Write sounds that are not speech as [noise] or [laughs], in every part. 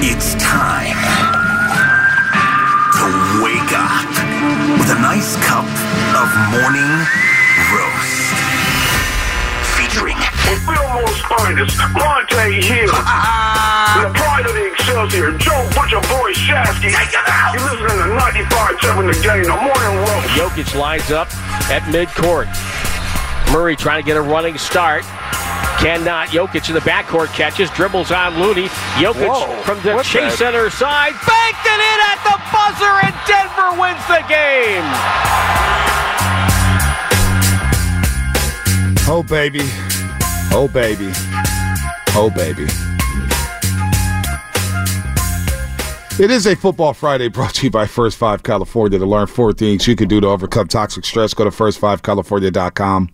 It's time to wake up with a nice cup of morning roast. Featuring [laughs] With Fillmore's finest, Bonta Hill. the pride of the Excelsior, Joe Butcher Boy Shasky. You're listening to 95.7 The Game, the morning roast. Jokic lines up at midcourt. Murray trying to get a running start. Cannot. Jokic in the backcourt catches, dribbles on Looney. Jokic Whoa, from the chase the- center side, banked it in at the buzzer, and Denver wins the game. Oh, baby. Oh, baby. Oh, baby. It is a Football Friday brought to you by First Five California. To learn four things you can do to overcome toxic stress, go to first5california.com.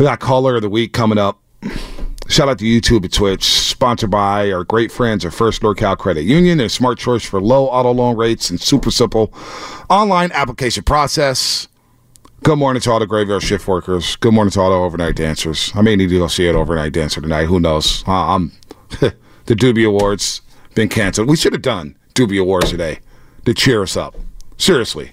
We got caller of the week coming up. Shout out to YouTube and Twitch, sponsored by our great friends at First NorCal Credit Union. Their smart choice for low auto loan rates and super simple online application process. Good morning to all the graveyard shift workers. Good morning to all the overnight dancers. I may need to go see an overnight dancer tonight. Who knows? Uh, I'm [laughs] the Doobie Awards been canceled. We should have done Doobie Awards today to cheer us up. Seriously.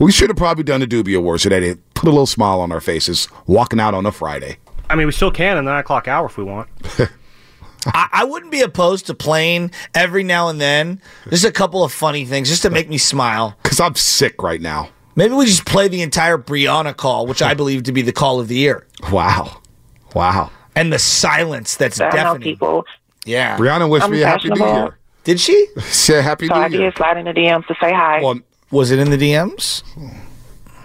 We should have probably done the Doobie Awards today to put a little smile on our faces walking out on a Friday. I mean, we still can in the nine o'clock hour if we want. [laughs] I, I wouldn't be opposed to playing every now and then just a couple of funny things just to make me smile. Because I'm sick right now. Maybe we just play the entire Brianna call, which I believe to be the call of the year, Wow. Wow. and the silence that's I know deafening. people. Yeah. Brianna wished I'm me a happy new fashionable. year. Did she? [laughs] Say happy So I new year. did slide in the DMs to say hi. Well, Was it in the DMs?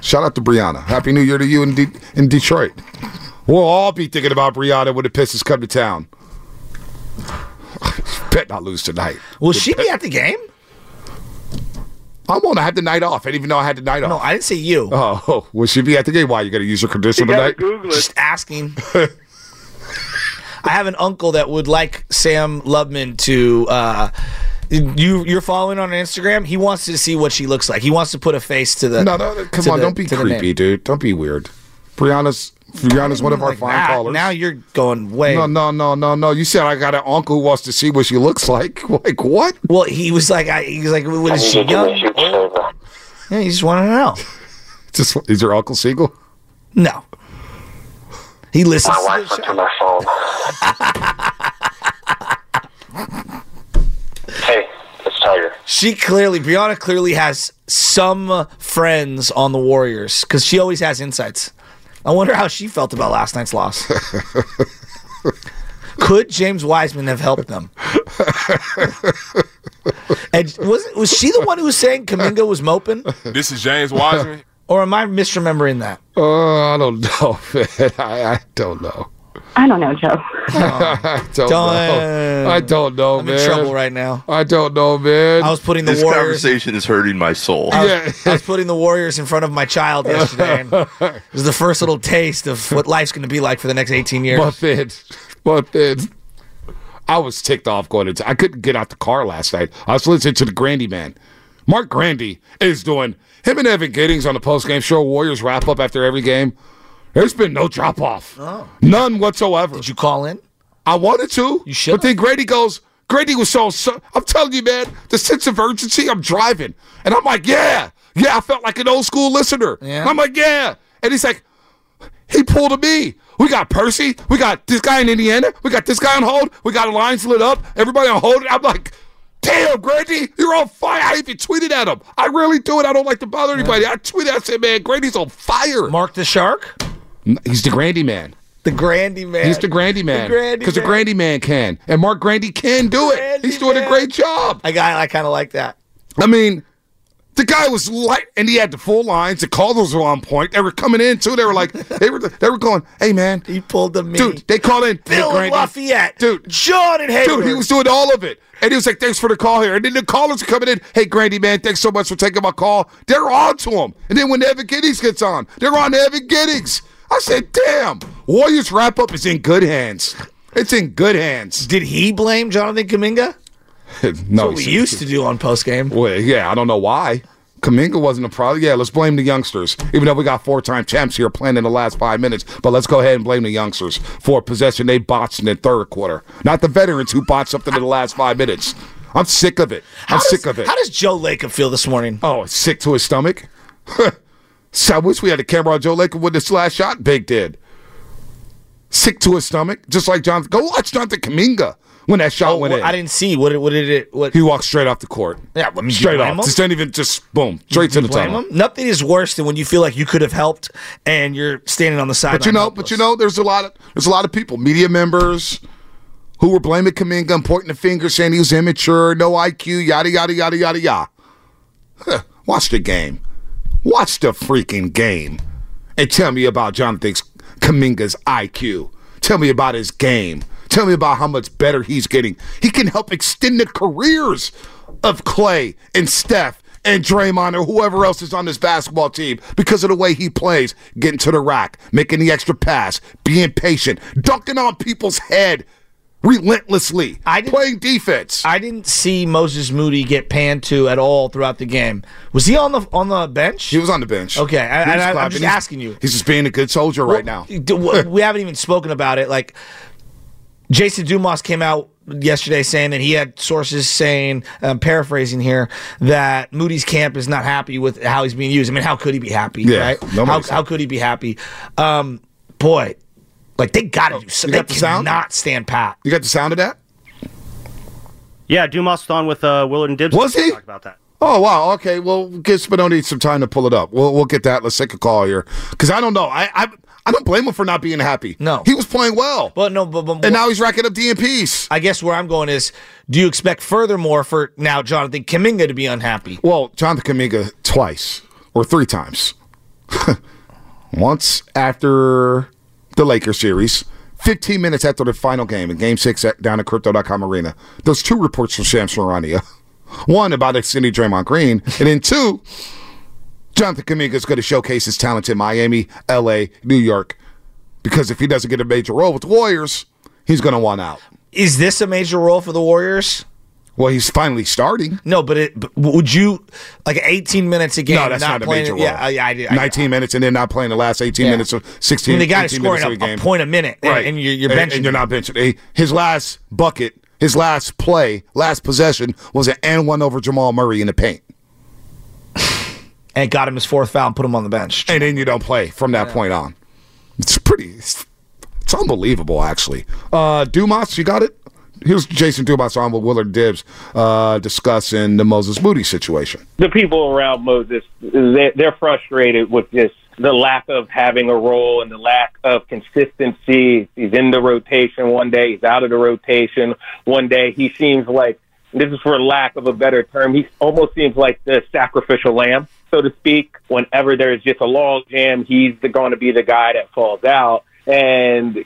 Shout out to Brianna. Happy New Year to you in, De- in Detroit. We'll all be thinking about Brianna when the Pistons come to town. [laughs] Bet not lose tonight. Will she be at the game? I'm on. I had the night off. I didn't even know I had the night off. No. I didn't say you. Oh, will she be at the game? Why you got to use your credential You tonight? Google it. Just asking. [laughs] I have an uncle that would like Sam Lubman to. Uh, you you're following on Instagram. He wants to see what she looks like. He wants to put a face to the. No, no, no, come on. the- don't be creepy, dude. Don't be weird. Brianna's Brianna's one of our Like fine that. callers. Now you're going way. no, no, no, no, no. You said I got an uncle who wants to see what she looks like. [laughs] Like what? Well, he was like, I, he was like, what is she young? Yeah, he just wanted to know. Just is your Uncle Siegel? No. He listens My to wife the went show. to [laughs] [laughs] my phone. hey, it's Tiger. She clearly, Brianna clearly has some friends on the Warriors because she always has insights. I wonder how she felt about last night's loss. [laughs] Could James Wiseman have helped them? [laughs] and was was she the one who was saying Kuminga was moping, This is James Wiseman. or am I misremembering that? Oh, I don't know, [laughs] man. I, I don't know. I don't know, Joe. I [laughs] don't, Don't- know. I don't know, I'm man. in trouble right now. I don't know, man. I was putting the This Warriors. conversation is hurting my soul. yeah. I was putting the Warriors in front of my child yesterday. And [laughs] it was the first little taste of what life's going to be like for the next 18 years. But then, but then, I was ticked off going into. I couldn't get out the car last night. I was listening to the Grandy man. Mark Grandy is doing him and Evan Giddings on the post game show. Warriors wrap up after every game. There's been no drop off, oh. none whatsoever. Did you call in? I wanted to, You should but then Grady goes. Grady was so, so. I'm telling you, man, the sense of urgency. I'm driving, and I'm like, yeah, yeah. I felt like an old school listener. Yeah. I'm like, yeah, and he's like, he pulled a me. We got Percy. We got this guy in Indiana. We got this guy on hold. We got a lines lit up. Everybody on hold. I'm like, damn, Grady, you're on fire. I even tweeted at him. I really do it. I don't like to bother anybody. I tweeted. I said, man, Grady's on fire. Mark the Shark? He's the Grandy man. The Grandy man. He's the Grandy man. Because the man. Grandy man can. And Mark Grandy can do it. Grandy He's doing a great job. I got. I kind of like that. I mean, the guy was light, and he had the full lines. The callers were on point. They were coming in too. They were like, [laughs] they were, they were going, "Hey man, He pulled the me. dude." They called in, Bill hey, and Grandy. Lafayette. Dude. John and Hayward. Dude, he was doing all of it. And he was like, thanks for the call here. And then the callers are coming in. Hey, Grandy, man, thanks so much for taking my call. They're on to him. And then when Evan Giddings gets on, they're on to Evan Giddings. I said, damn, Warriors wrap up is in good hands. It's in good hands. Did he blame Jonathan Kuminga? [laughs] no, What we used to do on post game. Well, yeah, I don't know why. Kuminga wasn't a problem. Yeah, let's blame the youngsters. Even though we got four-time champs here playing in the last five minutes, but let's go ahead and blame the youngsters for a possession they botched in the third quarter, not the veterans who botched something in the last five minutes. I'm sick of it. I'm does- sick of it. How does Joe Lacob feel this morning? Oh, sick to his stomach. [laughs] so I wish we had a camera on Joe Lacob with this last shot Big did. Sick to his stomach, just like Jonathan. Go watch Jonathan Kuminga when that shot oh, went Well, in. I didn't see what. It, what did it? What? he walked straight off the court. Yeah, I mean, straight off. him? Just didn't even just boom, straight to the blame tunnel. him? Nothing is worse than when you feel like you could have helped and you're standing on the sideline. But you know, but you know, there's a lot of there's a lot of people, media members, who were blaming Kuminga and pointing the finger, saying he was immature, no IQ, yada yada yada yada yada. Huh, Watch the game. Watch the freaking game, and tell me about Jonathan Kuminga's IQ. Tell me about his game. Tell me about how much better he's getting. He can help extend the careers of Clay and Steph and Draymond or whoever else is on this basketball team because of the way he plays, getting to the rack, making the extra pass, being patient, dunking on people's head relentlessly, I playing defense. I didn't see Moses Moody get panned to at all throughout the game. Was he on the on the bench? he was on the bench. Okay, I- He was and I- I'm just He's- asking you. He's just being a good soldier right now. We haven't even spoken about it. Like Jason Dumas came out yesterday saying that he had sources saying, I'm paraphrasing here, that Moody's camp is not happy with how he's being used. I mean, how could he be happy? Yeah, right? How, how could he be happy? Um, boy, like they got to do something. Oh, got They the sound? cannot stand pat. You got the sound of that? Yeah, Dumas was on with uh, Willard and Dibs. Was he? Talk about that. Oh wow. Okay. Well, give Spinoni some time to pull it up. We'll we'll get that. Let's take a call here because I don't know. I, I I don't blame him for not being happy. No. he was playing well, But no, but, but and now he's racking up DNPs. I guess where I'm going is, do you expect furthermore for now Jonathan Kuminga to be unhappy? Well, Jonathan Kuminga twice or three times. [laughs] Once after the Lakers series, 15 minutes after the final game in Game 6 at, down at Crypto.com Arena. There's two reports from Shams Charania. One about extending Draymond Green, and then two, Jonathan Kuminga is going to showcase his talent in Miami, LA, New York, because if he doesn't get a major role with the Warriors, he's going to want out. Is this a major role for the Warriors? Well, he's finally starting. No, but it but would you like 18 minutes a game? No, that's not, a major it- role. Yeah, I, I, I, 19 minutes and then not playing the last 18 Yeah. minutes of I 16 mean, the guy is scoring minutes a, of a a point a minute, right. and you're, you're benching. and you're not benching. His last bucket, his last play, last possession was an and one over Jamal Murray in the paint. [laughs] and got him his fourth foul and put him on the bench. And then you don't play from that point on. It's pretty, it's, it's unbelievable, actually. Uh, Dumas, you got it? Here's Jason Dumas on with Willard Dibbs uh, discussing the Moses Moody situation. the people around Moses, they- they're frustrated with just the lack of having a role and the lack of consistency. He's in the rotation one day, he's out of the rotation one day. He seems like, this is for lack of a better term, he almost seems like the sacrificial lamb, so to speak. Whenever there's just a log jam, he's going to be the guy that falls out. And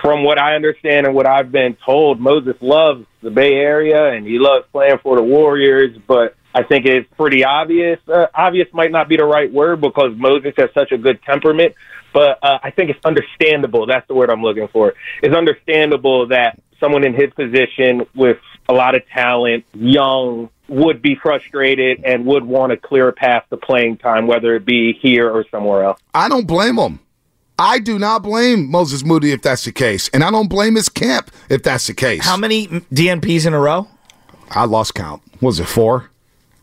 from what I understand and what I've been told, Moses loves the Bay Area and he loves playing for the Warriors. But I think it's pretty obvious. Uh, obvious might not be the right word because Moses has such a good temperament. But uh, I think it's understandable. That's the word I'm looking for. It's understandable that someone in his position with a lot of talent, young, would be frustrated and would want a clear path to playing time, whether it be here or somewhere else. I don't blame him. I do not blame Moses Moody if that's the case. And I don't blame his camp if that's the case. How many DNPs in a row? I lost count. Was it four?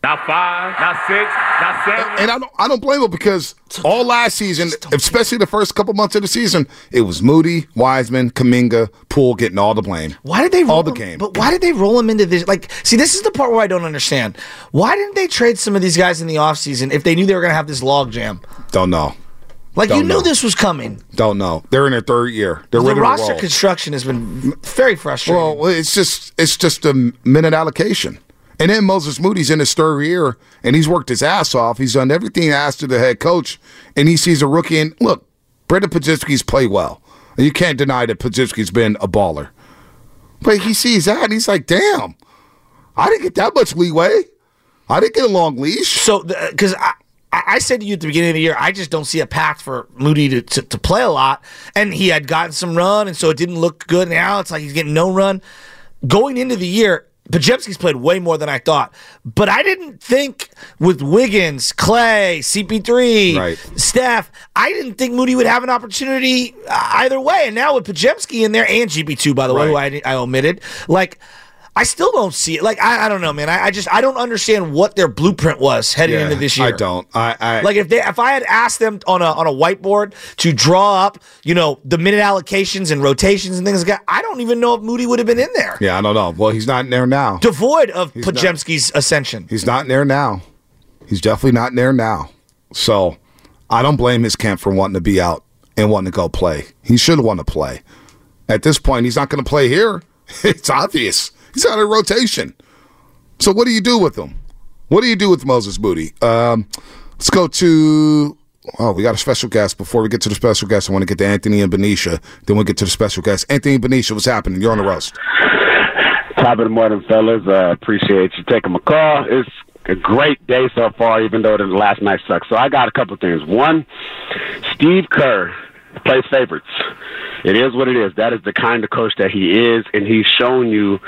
Not five, not six, not seven. And I don't I don't blame him because all last season, especially the first couple months of the season, it was Moody, Wiseman, Kuminga, Poole getting all the blame. Why did they roll all the him- game? But why did they roll him into this? Like, see, this is the part where I don't understand. Why didn't they trade some of these guys in the offseason if they knew they were going to have this log jam? Don't know. Like, you Don't knew know. this was coming. Don't know. They're in their third year. They're The roster construction has been very frustrating. Well, it's just it's just a minute allocation. And then Moses Moody's in his third year, and he's worked his ass off. He's done everything asked of the head coach, and he sees a rookie. And look, Brandin Podziemski's played well. You can't deny that Podziemski's been a baller. But he sees that, and he's like, "Damn, I didn't get that much leeway. I didn't get a long leash." So, because I, I I said to you at the beginning of the year, I just don't see a path for Moody to, to, to play a lot. And he had gotten some run, and so it didn't look good. Now it's like he's getting no run. Going into the year, Podziemski's played way more than I thought, but I didn't think with Wiggins, Clay, CP3, Right. Steph, I didn't think Moody would have an opportunity uh, either way. And now with Podziemski in there and GP2, by the way, who I, I omitted, like. I still don't see it. Like I, I don't know, man. I, I just I don't understand what their blueprint was heading Yeah, into this year. I don't. I, I Like if they if I had asked them on a on a whiteboard to draw up, you know, the minute allocations and rotations and things like that, I don't even know if Moody would have been in there. Yeah, I don't know. Well, he's not in there now. Devoid of He's not. Podziemski's ascension. He's not in there now. He's definitely not in there now. So I don't blame his camp for wanting to be out and wanting to go play. He should want to play. At this point, he's not going to play here. [laughs] It's obvious. He's out of rotation. So what do you do with him? What do you do with Moses Moody? Um, let's go to. Oh, we got a special guest. Before we get to the special guest, I want to get to Anthony and Benicia. Then we'll get to the special guest. Anthony and Benicia, what's happening? You're on the roast. Top of the morning, fellas. Uh, appreciate you taking my call. It's a great day so far, even though the last night sucked. So I got a couple things. One, Steve Kerr plays favorites. It is what it is. That is the kind of coach that he is, and he's shown you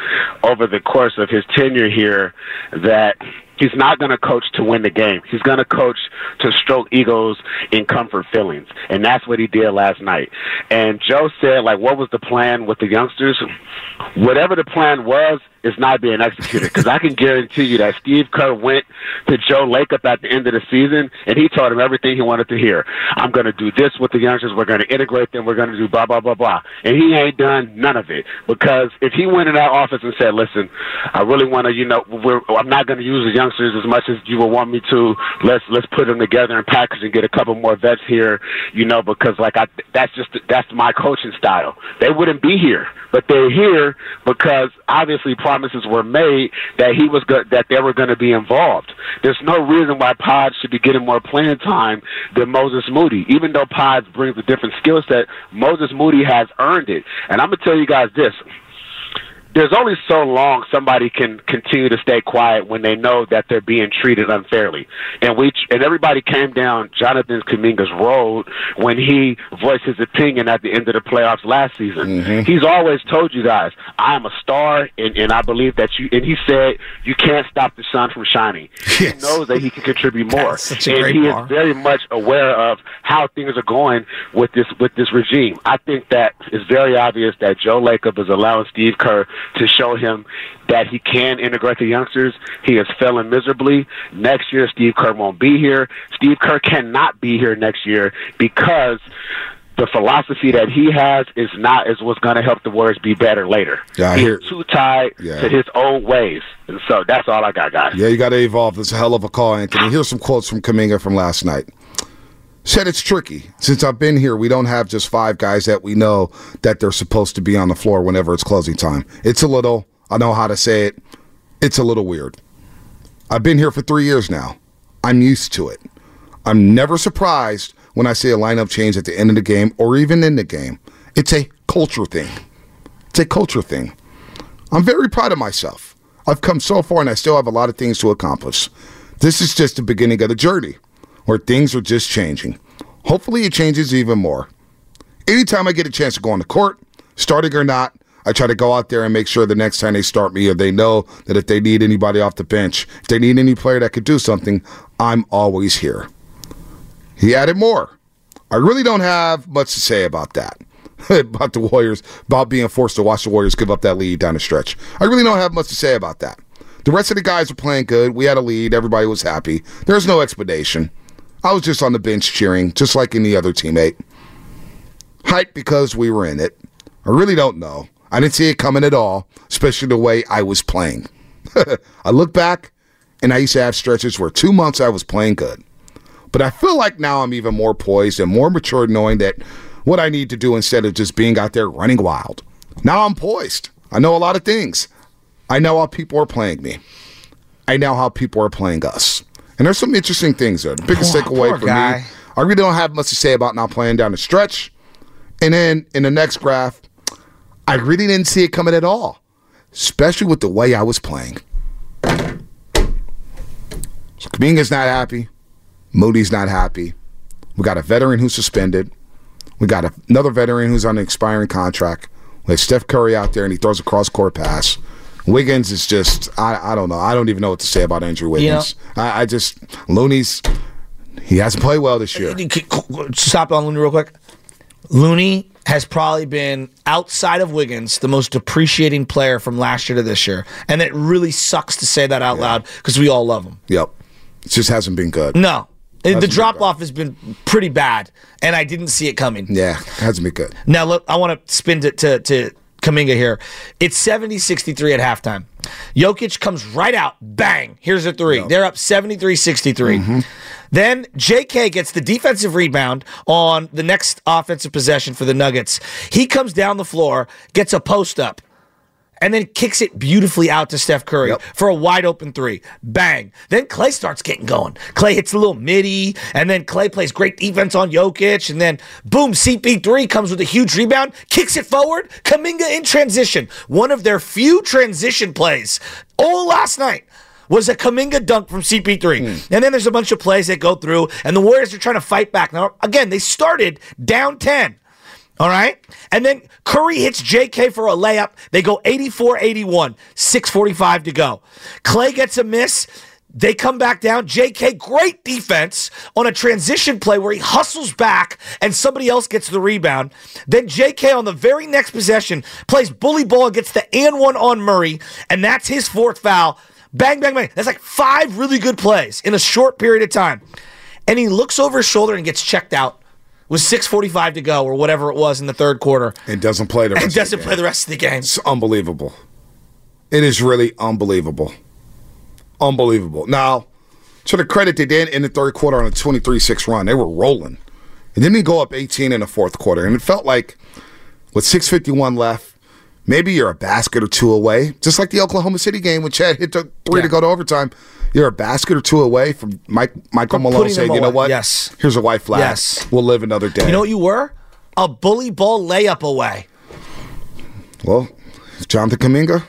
over the course of his tenure here that he's not going to coach to win the game. He's going to coach to stroke egos in comfort feelings, and that's what he did last night. And Joe said, like, what was the plan with the youngsters? Whatever the plan was, is not being executed. Because I can guarantee you that Steve Kerr went to Joe Lacob at the end of the season, and he told him everything he wanted to hear. I'm going to do this with the youngsters. We're going to integrate them. We're going to do blah blah blah blah. And he ain't done none of it because if he went in that office and said, "Listen, I really want to, you know, we're, I'm not going to use the youngsters as much as you would want me to. Let's let's put them together and package and get a couple more vets here, you know, because like I, that's just that's my coaching style. They wouldn't be here, but they're here because obviously promises were made that he was go- that they were going to be involved. There's no reason why Pods should be getting more playing time than Moses Moody. Even though Pods brings a different skill set, Moses Moody has earned it. And I'm gonna tell you guys this there's only so long somebody can continue to stay quiet when they know that they're being treated unfairly. And we and everybody came down Jonathan Kuminga's road when he voiced his opinion at the end of the playoffs last season. Mm-hmm. He's always told you guys, I'm a star and, and I believe that you and he said you can't stop the sun from shining. [laughs] He knows that he can contribute more. That's such a and he bar. is very much aware of how things are going with this with this regime. I think that it's very obvious that Joe Lacob is allowing Steve Kerr to show him that he can integrate the youngsters. He is failing miserably. Next year, Steve Kerr won't be here. Steve Kerr cannot be here next year because the philosophy that he has is not is what's going to help the Warriors be better later. Yeah, He's too tied Yeah. to his old ways, and so that's all I got, guys. Yeah, you got to evolve. It's a hell of a call, Anthony. Here's some quotes from Kuminga from last night. Said it's tricky. Since I've been here, we don't have just five guys that we know that they're supposed to be on the floor whenever it's closing time. It's a little, I know how to say it, it's a little weird. I've been here for three years now. I'm used to it. I'm never surprised when I see a lineup change at the end of the game or even in the game. It's a culture thing. It's a culture thing. I'm very proud of myself. I've come so far and I still have a lot of things to accomplish. This is just the beginning of the journey where things are just changing. Hopefully, it changes even more. Anytime I get a chance to go on the court, starting or not, I try to go out there and make sure the next time they start me or they know that if they need anybody off the bench, if they need any player that could do something, I'm always here. He added more. I really don't have much to say about that. [laughs] about the Warriors, about being forced to watch the Warriors give up that lead down the stretch. I really don't have much to say about that. The rest of the guys are playing good. We had a lead. Everybody was happy. There's no explanation. I was just on the bench cheering, just like any other teammate. Hyped because we were in it. I really don't know. I didn't see it coming at all, especially the way I was playing. [laughs] I look back, and I used to have stretches where two months I was playing good. But I feel like now I'm even more poised and more mature knowing that what I need to do instead of just being out there running wild. Now I'm poised. I know a lot of things. I know how people are playing me. I know how people are playing us. And there's some interesting things there. The biggest Poor- takeaway poor for guy. me, I really don't have much to say about not playing down the stretch. And then in the next graph, I really didn't see it coming at all, especially with the way I was playing. So Kuminga's not happy. Moody's not happy. We got a veteran who's suspended. We got a- another veteran who's on an expiring contract. We have Steph Curry out there and he throws a cross court pass. Wiggins is just I, I don't know. I don't even know what to say about Andrew Wiggins. I, I just Looney's he hasn't played well this year. Uh, stop on Looney real quick. Looney has probably been outside of Wiggins the most depreciating player from last year to this year, and it really sucks to say that out loud because we all love him. Yep. It just hasn't been good. No, the drop off has been pretty bad, and I didn't see it coming. Yeah, hasn't been good. Now, look, I want to spin it to, to Kuminga here. It's 70 63 at halftime. Jokic comes right out. Bang. Here's a three. They're up 73 63. Mm-hmm. Then JK gets the defensive rebound on the next offensive possession for the Nuggets. He comes down the floor, gets a post up and then kicks it beautifully out to Steph Curry for a wide open three. Bang. Then Clay starts getting going. Clay hits a little midi, and then Clay plays great defense on Jokic, and then boom, CP3 comes with a huge rebound, kicks it forward. Kuminga in transition. One of their few transition plays all last night. Was a Kuminga dunk from CP3. Hmm. And then there's a bunch of plays that go through, and the Warriors are trying to fight back. Now, again, they started down 10. All right. And then Curry hits JK for a layup. They go 84 81, 645 to go. Clay gets a miss. They come back down. JK, great defense on a transition play where he hustles back and somebody else gets the rebound. Then JK on the very next possession plays bully ball gets the and one on Murray, and that's his fourth foul. Bang, bang, bang. That's like five really good plays in a short period of time. And he looks over his shoulder and gets checked out with 6:45 to go or whatever it was in the third quarter. It doesn't play the [laughs] rest the doesn't game. play the rest of the game. It's unbelievable. It is really unbelievable. Unbelievable. Now, to the credit they did in the third quarter on a 23-6 run, they were rolling. And then they go up 18 in the fourth quarter. And it felt like with 651 left, maybe you're a basket or two away. Just like the Oklahoma City game when Chad hit the three to go to overtime. You're a basket or two away from Mike Michael Malone saying, you know what? Yes. Here's a white flag. Yes. We'll live another day. You know what you were? A bully ball layup away. well, Jonathan Kuminga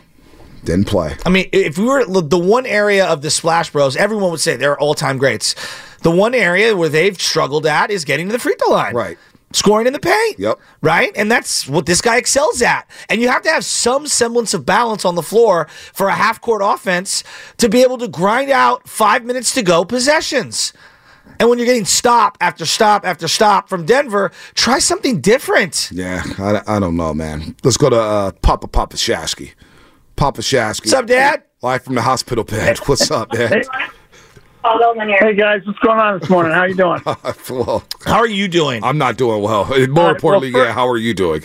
didn't play. I mean, if we were the one area of the Splash Bros, everyone would say they're all time greats. The one area where they've struggled at is getting to the free throw line. Right. Scoring in the paint. Yep. Right? And that's what this guy excels at. And you have to have some semblance of balance on the floor for a half court offense to be able to grind out five minutes to go possessions. And when you're getting stop after stop after stop from Denver, try something different. Yeah, I, I don't know, man. Let's go to uh, Papa Papa Shasky. Papa Shasky. What's up, Dad? Live from the hospital bed. [laughs] What's up, Dad? [laughs] Hey guys, what's going on this morning? How you doing? [laughs] well, how are you doing? I'm not doing well. More All right, well, importantly, first- yeah, how are you doing?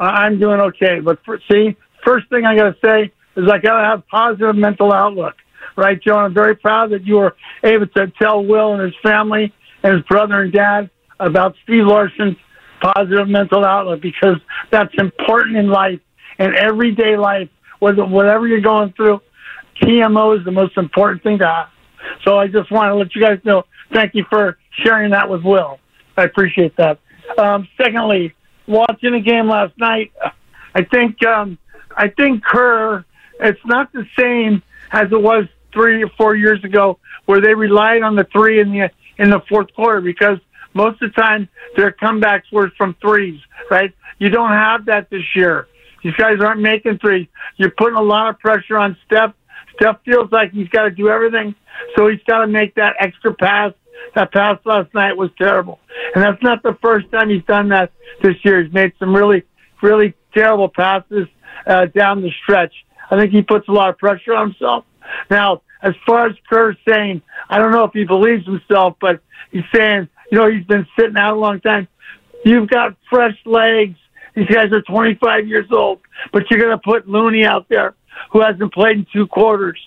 I- I'm doing okay, but for, see, first thing I got to say is I got to have positive mental outlook, right, Joe? I'm very proud that you were able to tell Will and his family and his brother and dad about Steve Larson's positive mental outlook because that's important in life and everyday life. Whether whatever you're going through, TMO is the most important thing to have. So I just want to let you guys know. Thank you for sharing that with Will. I appreciate that. Um, secondly, watching the game last night, I think um, I think Kerr. It's not the same as it was three or four years ago, where they relied on the three in the in the fourth quarter because most of the time their comebacks were from threes. Right? You don't have that this year. These guys aren't making threes. You're putting a lot of pressure on Steph. Steph feels like he's got to do everything, so he's got to make that extra pass. That pass last night was terrible, and that's not the first time he's done that this year. He's made some really, really terrible passes uh, down the stretch. I think he puts a lot of pressure on himself. Now, as far as Kerr saying, I don't know if he believes himself, but he's saying, you know, he's been sitting out a long time. You've got fresh legs. These guys are 25 years old, but you're going to put Looney out there who hasn't played in two quarters,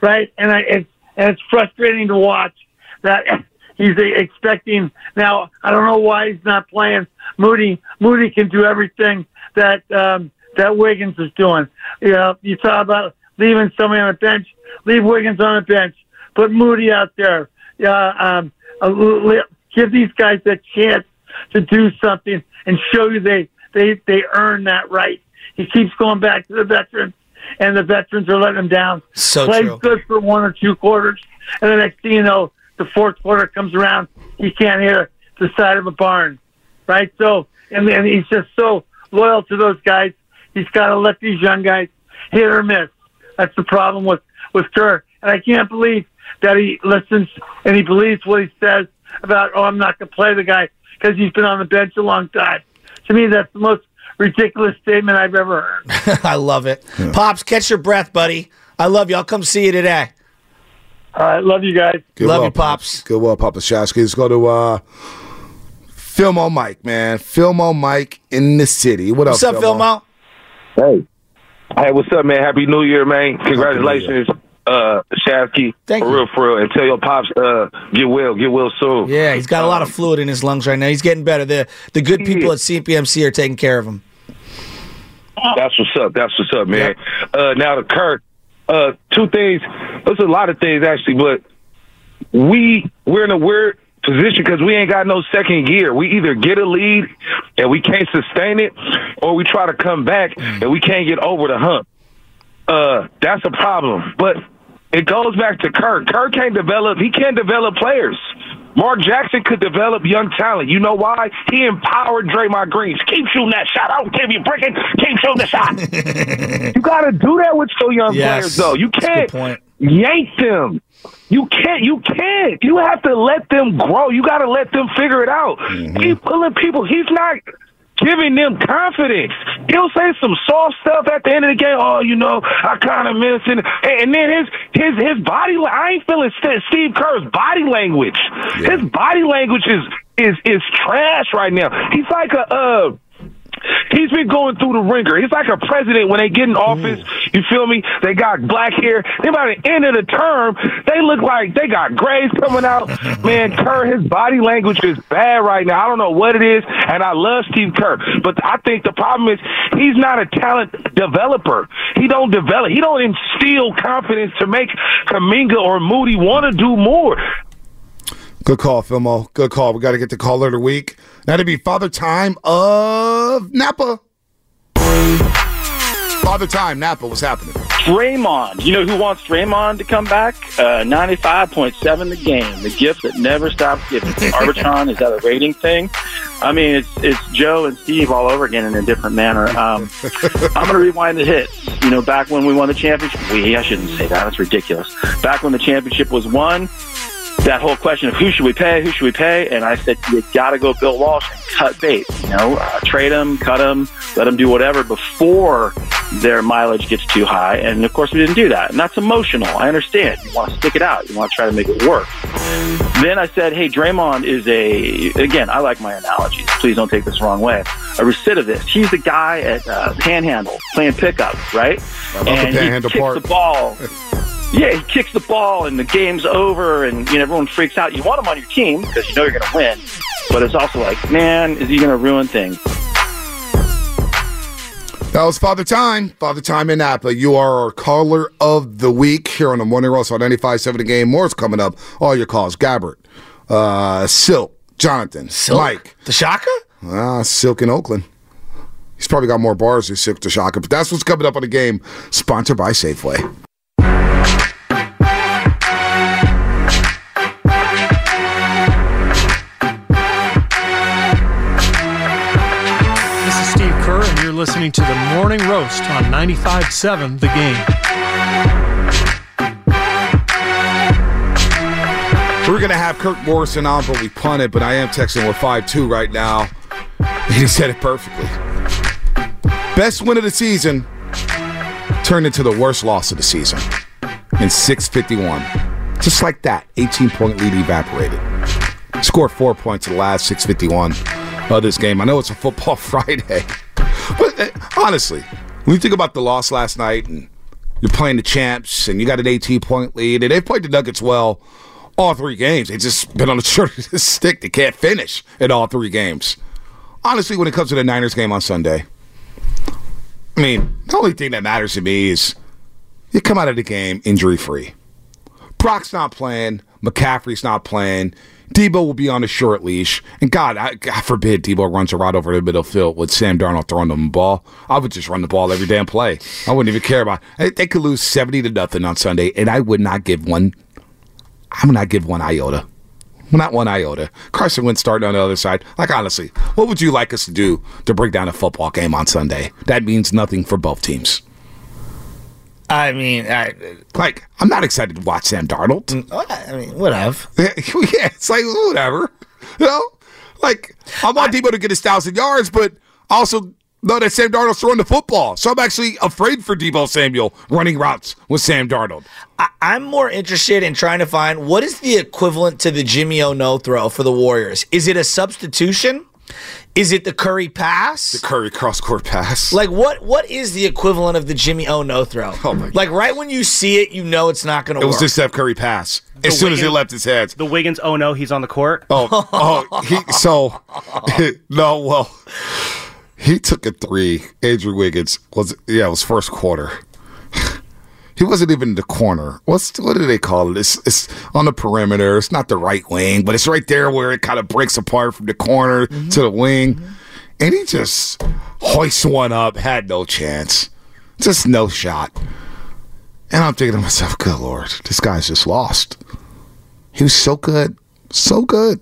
right? And I, it's and it's frustrating to watch that [laughs] he's expecting. Now I don't know why he's not playing. Moody Moody can do everything that um, that Wiggins is doing. You know, you talk about leaving somebody on the bench, leave Wiggins on the bench, put Moody out there. Um, uh, li- give these guys a chance to do something and show you they they they earn that right. He keeps going back to the veterans, and the veterans are letting him down. So Plays true. good for one or two quarters, and the next thing you know, the fourth quarter comes around, he can't hit the side of a barn, right? So, and, and he's just so loyal to those guys. He's got to let these young guys hit or miss. That's the problem with with Kerr, and I can't believe that he listens and he believes what he says about oh I'm not going to play the guy because he's been on the bench a long time. To me, that's the most ridiculous statement I've ever heard. [laughs] I love it. Pops, catch your breath, buddy. I love you. I'll come see you today. All right, love you guys. Good Love well, you, Pops. Good well, Papa Shasky. Let's go to uh, Filmo Mike, man. Filmo Mike in the city. What What's up, up, Filmo? Hey. Hey, what's up, man? Happy New Year, man. Congratulations, uh, Shasky. Thank for you. real, for real. And tell your pops, uh, get well, get well soon. Yeah, he's got a lot of fluid in his lungs right now. He's getting better. The the good people at CPMC are taking care of him. That's what's up. That's what's up, man. Uh, now to Kirk, uh, two things. There's a lot of things actually, but we we're in a weird position because we ain't got no second gear. We either get a lead and we can't sustain it, or we try to come back and we can't get over the hump. Uh, that's a problem. But it goes back to Kirk. Kirk can't develop. He can't develop players. Mark Jackson could develop young talent. You know why? He empowered Draymond Green. Keep shooting that shot. I don't care if you're breaking. Keep shooting the shot. [laughs] you got to do that with your young Yes. players, though. You can't yank them. You can't. You can't. You have to let them grow. You got to let them figure it out. Keep pulling people. He's not giving them confidence. He'll say some soft stuff at the end of the game. Oh, you know, I kind of miss it. And and then his his his body. I ain't feeling St- Steve Kerr's body language. His body language is is is trash right now. He's like a. uh He's been going through the ringer. He's like a president when they get in office. Mm. You feel me? They got black hair. Then by the end of the term, they look like they got grays coming out. [laughs] Man, Kerr, his body language is bad right now. I don't know what it is, and I love Steve Kerr, but I think the problem is he's not a talent developer. He don't develop. He don't instill confidence to make Kuminga or Moody want to do more. Good call, Filmo. Good call. We got to get the caller of the week. That'd be Father Time of Napa. Father Time, Napa. What's happening? Draymond. You know who wants Draymond to come back? Uh, 95.7 the game. The gift that never stops giving. [laughs] Arbitron, is that a rating thing? I mean, it's it's Joe and Steve all over again in a different manner. Um, [laughs] I'm going to rewind the hits. You know, back when we won the championship, we, I shouldn't say that. That's ridiculous. Back when the championship was won, that whole question of who should we pay, who should we pay, and I said you got to go Bill Walsh and cut bait. You know, uh, trade him, cut him, let him do whatever before their mileage gets too high. And of course, we didn't do that, and that's emotional. I understand. You want to stick it out. You want to try to make it work. Then I said, hey, Draymond is a again. I like my analogies. Please don't take this the wrong way. A recidivist. He's the guy at uh, Panhandle playing pickup, right? and he kicks part. the ball. [laughs] Yeah, he kicks the ball and the game's over, and you know everyone freaks out. You want him on your team because you know you're going to win, but it's also like, man, is he going to ruin things? That was Father Time. Father Time in Napa. You are our caller of the week here on the Morning Roast on 95.7 The Game. More's coming up. All your calls. Gabbert, uh, Silk, Jonathan, Silk? Mike. The Shocker? Ah, Silk in Oakland. He's probably got more bars than Silk the Shocker, but that's what's coming up on the game. Sponsored by Safeway. Listening to the Morning Roast on 95.7 The Game. We're going to have Kirk Morrison on, but we punted, but I am texting with 5-2 right now. [laughs] He said it perfectly. Best win of the season turned into the worst loss of the season in 651. Just like that, 18-point lead evaporated. Scored four points in the last 651 of this game. I know it's a football [laughs] Friday, but uh, honestly, when you think about the loss last night and you're playing the champs and you got an 18 point lead, and they've played the Nuggets well all three games. They just been on the [laughs] short of the stick. They can't finish in all three games. Honestly, when it comes to the Niners game on Sunday, I mean, the only thing that matters to me is you come out of the game injury free. Brock's not playing. McCaffrey's not playing. Deebo will be on a short leash. And God, I, God forbid Deebo runs a route over the middle field with Sam Darnold throwing them the ball. I would just run the ball every damn play. I wouldn't even care about it. They could lose 70 to nothing on Sunday, and I would not give one, I would not give one iota. Not one iota. Carson Wentz starting on the other side. Like, honestly, what would you like us to do to break down a football game on Sunday? That means nothing for both teams. I mean, I, Like, I'm not excited to watch Sam Darnold. Mm, I mean, whatever. [laughs] yeah, it's like whatever. You know, like I want Deebo to get his thousand yards, but also know that Sam Darnold's throwing the football, so I'm actually afraid for Deebo Samuel running routes with Sam Darnold. I, I'm more interested in trying to find what is the equivalent to the Jimmy O no throw for the Warriors. Is it a substitution? Is it the Curry pass? The Curry cross court pass. Like what? What is the equivalent of the Jimmy O no throw? Oh my Like right when you see it, you know it's not going to. Work. It to was work. just Steph Curry pass as soon as he left his hands. The Wiggins, oh no, he's on the court. Oh, oh, he so no. Well, he took a three. Andrew Wiggins was yeah, it was first quarter. He wasn't even in the corner. What's what do they call it? It's, it's on the perimeter. It's not the right wing, but it's right there where it kind of breaks apart from the corner mm-hmm. to the wing. Mm-hmm. And he just hoists one up. Had no chance. Just no shot. And I'm thinking to myself, good lord, this guy's just lost. He was so good, so good.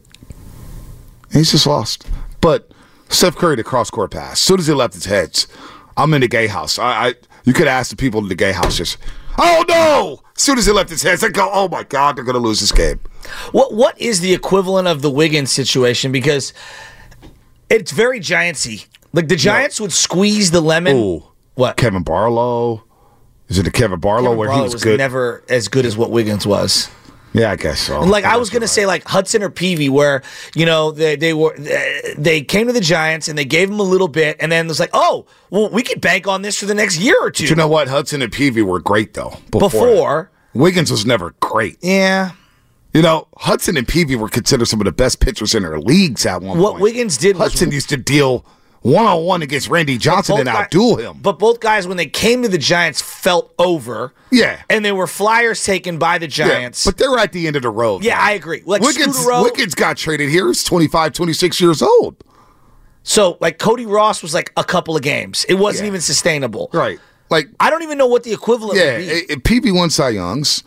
And he's just lost. But Steph Curry, the cross court pass. As soon as he left his heads, I'm in the gay house. I, I you could ask the people in the gay house just, oh no! As soon as he left his hands, I go, oh my god, they're gonna lose this game. What What is the equivalent of the Wiggins situation? Because it's very Giantsy. Like the Giants would squeeze the lemon. Ooh, What? Kevin Barlow. Is it the Kevin Barlow Kevin where Barlow he was, good? never as good as what Wiggins was. Yeah, I guess so. Like I was gonna say, like Hudson or Peavy, where you know they they were they came to the Giants and they gave him a little bit, and then it was like, oh, well, we could bank on this for the next year or two. But you know what? Hudson and Peavy were great though. Before. Wiggins was never great. yeah, You know, Hudson and Peavy were considered some of the best pitchers in their leagues at one what point. What Wiggins did was Hudson used to deal one on one against Randy Johnson and outduel him. But both guys, when they came to the Giants, felt over. Yeah. and they were flyers taken by the Giants. Yeah, but they're at the end of the road. Yeah, man. I agree. Like Wiggins, Scutaro- got traded here. He's 25, 26 years old. so like Cody Ross was like a couple of games. It wasn't Yeah. even sustainable. Right. Like, I don't even know what the equivalent yeah, would be. it, it- PB won Cy Youngs.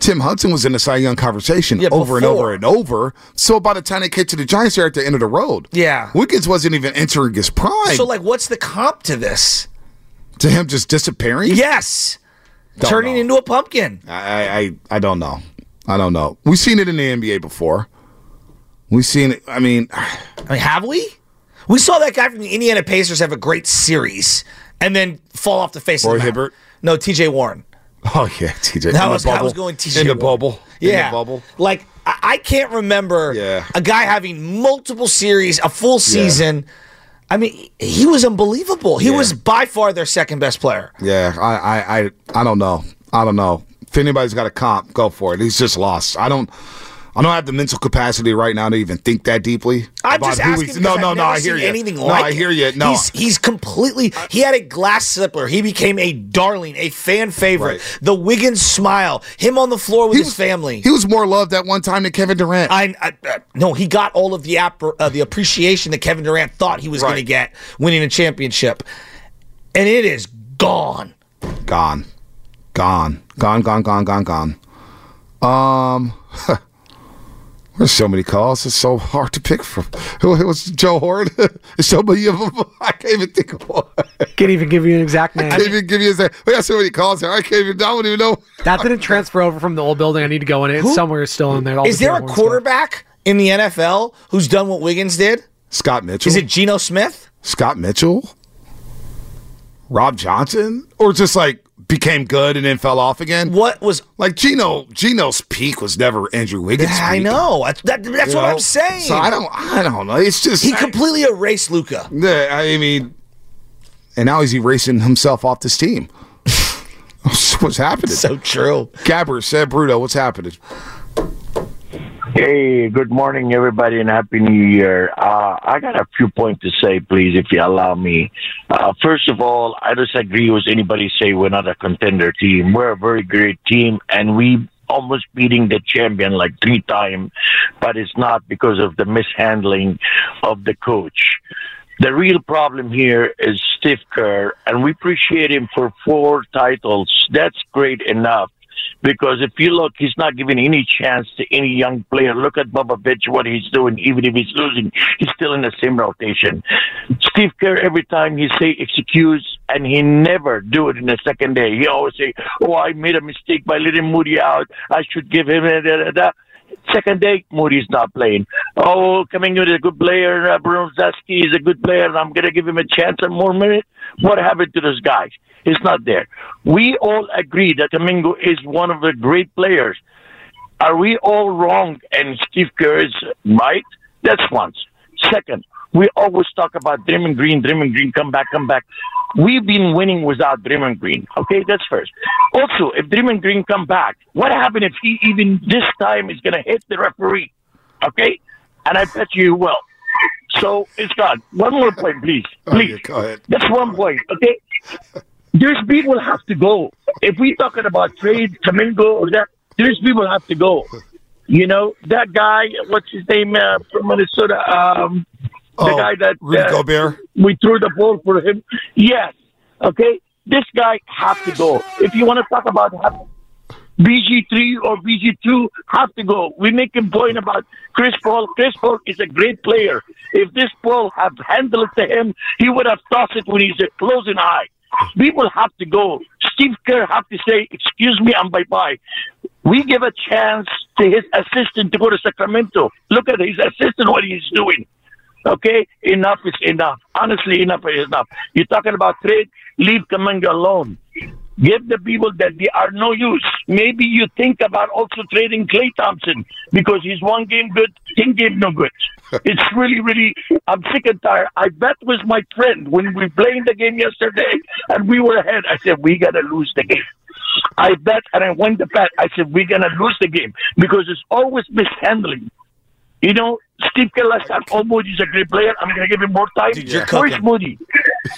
Tim Hudson was in the Cy Young conversation Yeah, over and over and over. So by the time they get to the Giants, they're at the end of the road. Yeah. Wiggins wasn't even entering his prime. so like, what's the comp to this? to him just disappearing? Yes, Don't turning know. into a pumpkin. I, I I don't know. I don't know. We've seen it in the NBA before. We've seen it. I mean, [sighs] I mean, have we? We saw that guy from the Indiana Pacers have a great series and then fall off the face Roy of the map. Hibbert? No, T.J. Warren. [laughs] oh yeah, TJ. That in was- bubble. was going TJ in the bubble. Yeah, in the bubble. Like I, I can't remember Yeah. a guy having multiple series, a full season. I mean, he was unbelievable. He Yeah. was by far their second best player. Yeah, I, I, I, I don't know. I don't know. If anybody's got a comp, go for it. He's just lost. I don't. I don't have the mental capacity right now to even think that deeply. I'm just asking. No, no, no. I hear you. Anything no, like I hear you. No, he's he's completely. He had a glass slipper. He became a darling, a fan favorite. Right. The Wiggins smile. Him on the floor with his family. He was more loved at one time than Kevin Durant. I, I uh, no, he got all of the app, uh, the appreciation that Kevin Durant thought he was going to get winning a championship, and it is gone. gone, gone, gone, gone, gone, gone, gone. Um, [laughs] there's so many calls. It's so hard to pick from. Who it was Joe Horde? There's [laughs] so many of them. [laughs] I can't even think of one. I Can't even give you an exact [laughs] name. I can't even give you a. We got so many calls here. I can't even. I don't even know. That didn't transfer over from the old building. I need to go in it. It's Who- somewhere still in there. All Is the there a Joe Horn quarterback in the NFL who's done what Wiggins did? Scott Mitchell. Is it Geno Smith? Scott Mitchell? Rob Johnson? Or just like became good and then fell off again? What was Like Geno, Geno's peak was never Andrew Wiggins' I peak, know. That, that- that's you what know? I'm saying. So I don't, I don't know. It's just he I- completely erased Luka. Yeah, I mean, and now he's erasing himself off this team. [laughs] what's happening? So true. Gabber said, Bruto, what's happening? Hey, good morning, everybody, and Happy New Year. Uh, I got a few points to say, please, if you allow me. Uh, first of all, I disagree with anybody say we're not a contender team. We're a very great team, and we almost beating the champion like three times, but it's not because of the mishandling of the coach. The real problem here is Steve Kerr, and we appreciate him for four titles. That's great enough. Because if you look, he's not giving any chance to any young player. Look at Popovich, what he's doing. Even if he's losing, he's still in the same rotation. Steve Kerr, every time he say excuse, and he never do it in the second day. He always say, "Oh, I made a mistake by letting Moody out. I should give him." Da, da, da. Second day, Moody's not playing. Oh, coming in is a good player. Uh, Brunzowski is a good player, and I'm going to give him a chance and more minutes. What happened to this guy? It's not there. We all agree that Domingo is one of the great players. Are we all wrong and Steve Kerr is right? That's one. Second, we always talk about Draymond Green, Draymond Green, come back, come back. We've been winning without Draymond Green. Okay, that's first. Also, if Draymond Green come back, what happened if he even this time is going to hit the referee? Okay, and I bet you he will. So it's gone. One more point, please, please. go ahead. That's one point. Okay. There's people have to go. If we talking about trade, Domingo, or that, there's people have to go. You know that guy. What's his name uh, from Minnesota? Um, the Oh, guy that Rudy uh, Gobert? we threw the ball for him. Yes. Okay. This guy have to go. If you want to talk about have, BG3 or BG2 have to go. We make a point about Chris Paul. Chris Paul is a great player. If this ball have handled it to him, he would have tossed it when he's a closing eye. People have to go. Steve Kerr have to say, excuse me, I'm bye-bye. We give a chance to his assistant to go to Sacramento. Look at his assistant, what he's doing. Okay, enough is enough. Honestly, enough is enough. You're talking about trade, leave Kuminga alone. Give the people that they are no use. Maybe you think about also trading Klay Thompson because he's one game good, ten game no good. [laughs] It's really, really. I'm sick and tired. I bet with my friend when we played the game yesterday and we were ahead. I said we gotta lose the game. I bet and I won the bet. I said we're gonna lose the game because it's always mishandling. You know, Steve Kerr last time. Oh, Moody's a great player. I'm gonna give him more time. you're Where's cooking. Moody? [laughs]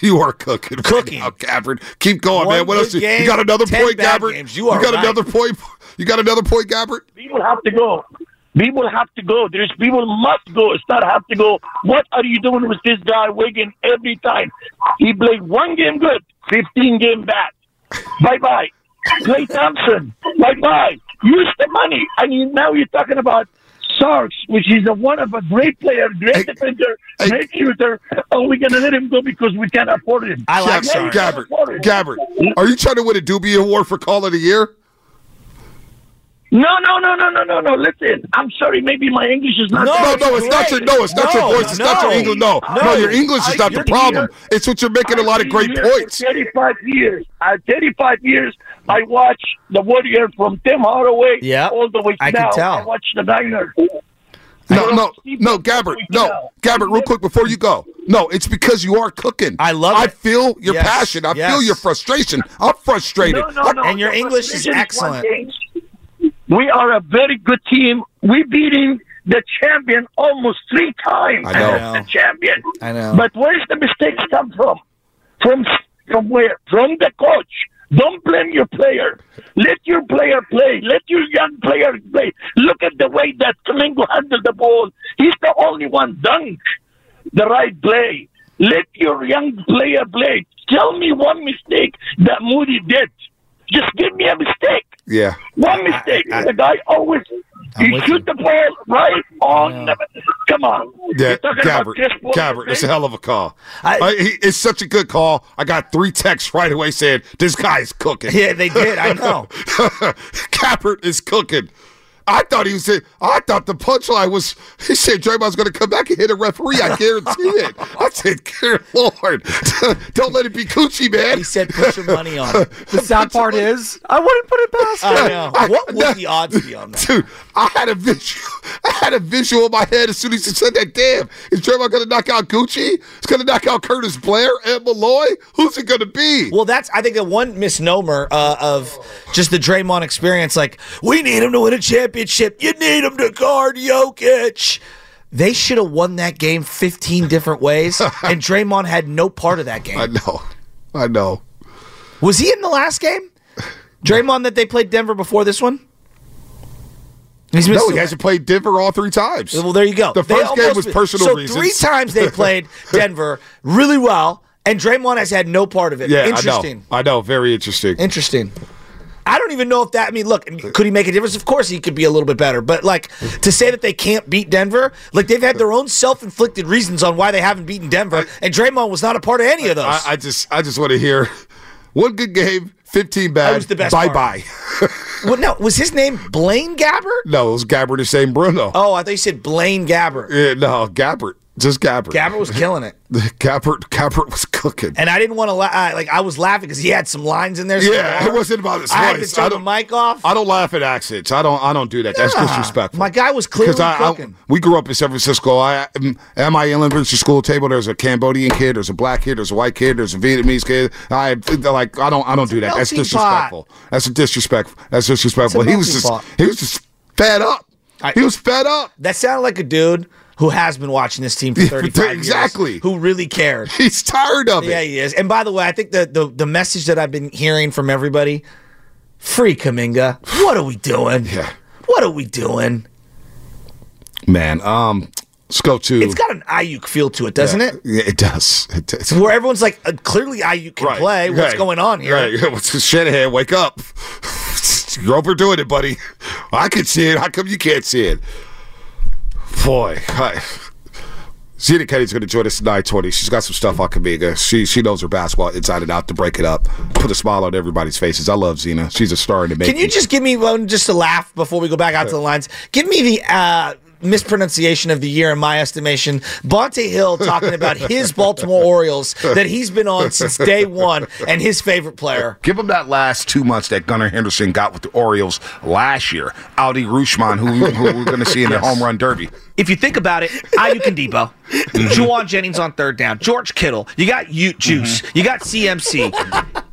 You are cooking. Cooking. Right now, Gabbard. Keep going, One man. What else? You, game, you got another point, bad Gabbard? games. You are got right. another point? You got another point, Gabbard? People have to go. People have to go. There's people must go. It's not have to go. What are you doing with this guy Wiggin every time? He played one game good, 15 game bad. Bye bye. Klay Thompson. Bye bye. Use the money. And you, now you're talking about Sarks, which is a one of a great player, great defender, great shooter. Are we're gonna let him go because we can't afford him. Gab- Yeah, we can't Gabbard. afford him. Gabbard. Are you trying to win a Doobie Award for Call of the Year? No, no, no, no, no, no, no. Listen, I'm sorry. Maybe my English is not. No, no, it's not your no, it's not your voice, it's not your English. No, no, your English is I- not the problem. It's what you're making a lot of great I've been here points. 35 years. Uh, 35 years. I watched the Warrior from Tim Hardaway Yeah, all the way to I can tell. I watched the Niners. No, no, no, Gabbard, no, Gabbard, real quick before you go. No, it's because you are cooking. I love I it. feel your Yes, passion. I yes. feel your frustration. I'm frustrated. No, no, no. And your The English is frustration one excellent. Thing. We are a very good team. We beating the champion almost three times. I know. The champion. I know. But where's the mistakes come from? From from where? From the coach. Don't blame your player. Let your player play. Let your young player play. Look at the way that Domingo handled the ball. He's the only one dunk the right play. Let your young player play. Tell me one mistake that Moody did. Just give me a mistake. Yeah. One mistake. the guy always you shoot the ball right on. The, come on. Yeah, You're talking about Gabbard, Chris Paul. Gabbard, it's a hell of a call. I- Uh, he- it's such a good call. I got three texts right away saying this guy's cooking. Yeah, they did. I [laughs] know. Gabbard is cooking. I thought he was. saying- I thought the punchline was. He said Draymond's going to come back and hit a referee. I guarantee it. I said, "Good Lord, [laughs] don't let it be coochie, man." He said, "Put your money on it." [laughs] The sad part is, I wouldn't put it past I him. know. What would the odds be on that? Dude, I had a visual. I had a visual in my head as soon as he said that. Damn, is Draymond going to knock out Gucci? He's going to knock out Curtis Blair, and Malloy. Who's it going to be? Well, that's I think the one misnomer uh, of just the Draymond experience. Like, we need him to win a championship. You need him to guard Jokic. They should have won that game 15 different ways, [laughs] and Draymond had no part of that game. I know, I know. Was he in the last game? [laughs] Draymond that they played Denver before this one? He's No, he hasn't played Denver all three times. Well, there you go. The first game was personal so reasons. three times they played [laughs] Denver really well, and Draymond has had no part of it. Yeah, Interesting. I know. I know. Very interesting. Interesting. I don't even know if that. I mean, look, could he make a difference? Of course, he could be a little bit better. But like to say that they can't beat Denver, like they've had their own self-inflicted reasons on why they haven't beaten Denver, and Draymond was not a part of any of those. I, I just I just want to hear [laughs] one good game, fifteen bad. That was the best Bye bye. well, no, was his name Blaine Gabbert? no, it was Gabbert the same Bruno. Oh, I thought you said Blaine Gabbert. Yeah, no, Gabbert. Just Gabbert. Gabbert was killing it. [laughs] Gabbert Gabbert was cooking. And I didn't want to la- I, like I was laughing because he had some lines in there. Yeah, it wasn't about his I had to voice. turn I the don't- mic off. I don't laugh at accents. I don't. I don't do that. That's disrespectful. My guy was clearly I, I- cooking. we grew up in San Francisco. I um, at my elementary school table. There's a Cambodian kid. There's a black kid. There's a white kid. There's a Vietnamese kid. I like. I don't. I don't do that. That's disrespectful. That's disrespectful. That's disrespectful. It's He was just. pot. He was just fed up. he was fed up. That sounded like a dude who has been watching this team for [laughs] 35 years. Exactly. Who really cared. [laughs] He's tired of it. Yeah, he is. And by the way, I think the, the, the message that I've been hearing from everybody free Kuminga. What are we doing? Yeah. What are we doing? Man, um, let's go to. It's got an Aiyuk feel to it, doesn't it? Yeah, it does. It does. Where everyone's like, uh, clearly Aiyuk can play. What's right, going on here? Right. [laughs] What's Shanahan? Wake up. You're overdoing it, buddy. I can see it. How come you can't see it? Boy, hi. Zena Keita's going to join us at 920. She's got some stuff on Kuminga. She she knows her basketball inside and out to break it up. Put a smile on everybody's faces. I love Zena. She's a star in the making. Can you just give me one just to laugh before we go back out to the lines? Give me the uh, mispronunciation of the year in my estimation. Bonta Hill talking about [laughs] his Baltimore Orioles that he's been on since day one and his favorite player. Give him that last two months that Gunnar Henderson got with the Orioles last year. Adley Rutschman, who, who we're going to see in the home run derby. If you think about it, Aiyuk and Deebo, mm-hmm. Jauan Jennings on third down, George Kittle, you got Ute Juice, mm-hmm. you got CMC.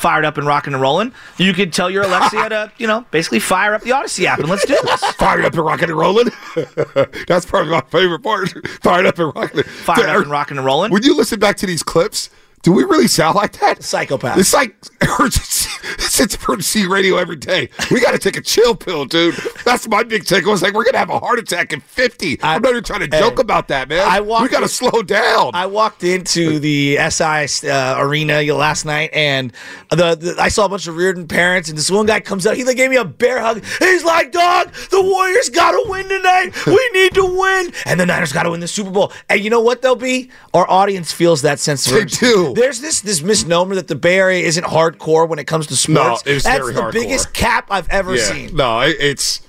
Fired up and rocking and rolling. You could tell your Alexa how to, you know, basically fire up the Odyssey app and let's do this. [laughs] Fired up and rocking and rolling. [laughs] That's probably my favorite part. [laughs] Fired up and rocking. Fired up and rocking and rolling. When you listen back to these clips, do we really sound like that? Psychopath. It's like emergency. [laughs] It's emergency radio every day. We got to take a chill pill, dude. That's my big take. I was like, we're gonna have a heart attack at fifty. I, am not even trying to joke about that, man. I walked we got to slow down. I walked into the SI uh, arena last night, and the, the I saw a bunch of Riordan parents, and this one guy comes out. He like gave me a bear hug. He's like, "Dog, the Warriors got to win tonight. [laughs] We need to win, and the Niners got to win the Super Bowl." And you know what? They'll be our audience feels that sense of They urgency. Do. There's this this misnomer that the Bay Area isn't hardcore when it comes to No, sports. it's That's very the hardcore. biggest cap I've ever yeah. seen. No, it, it's.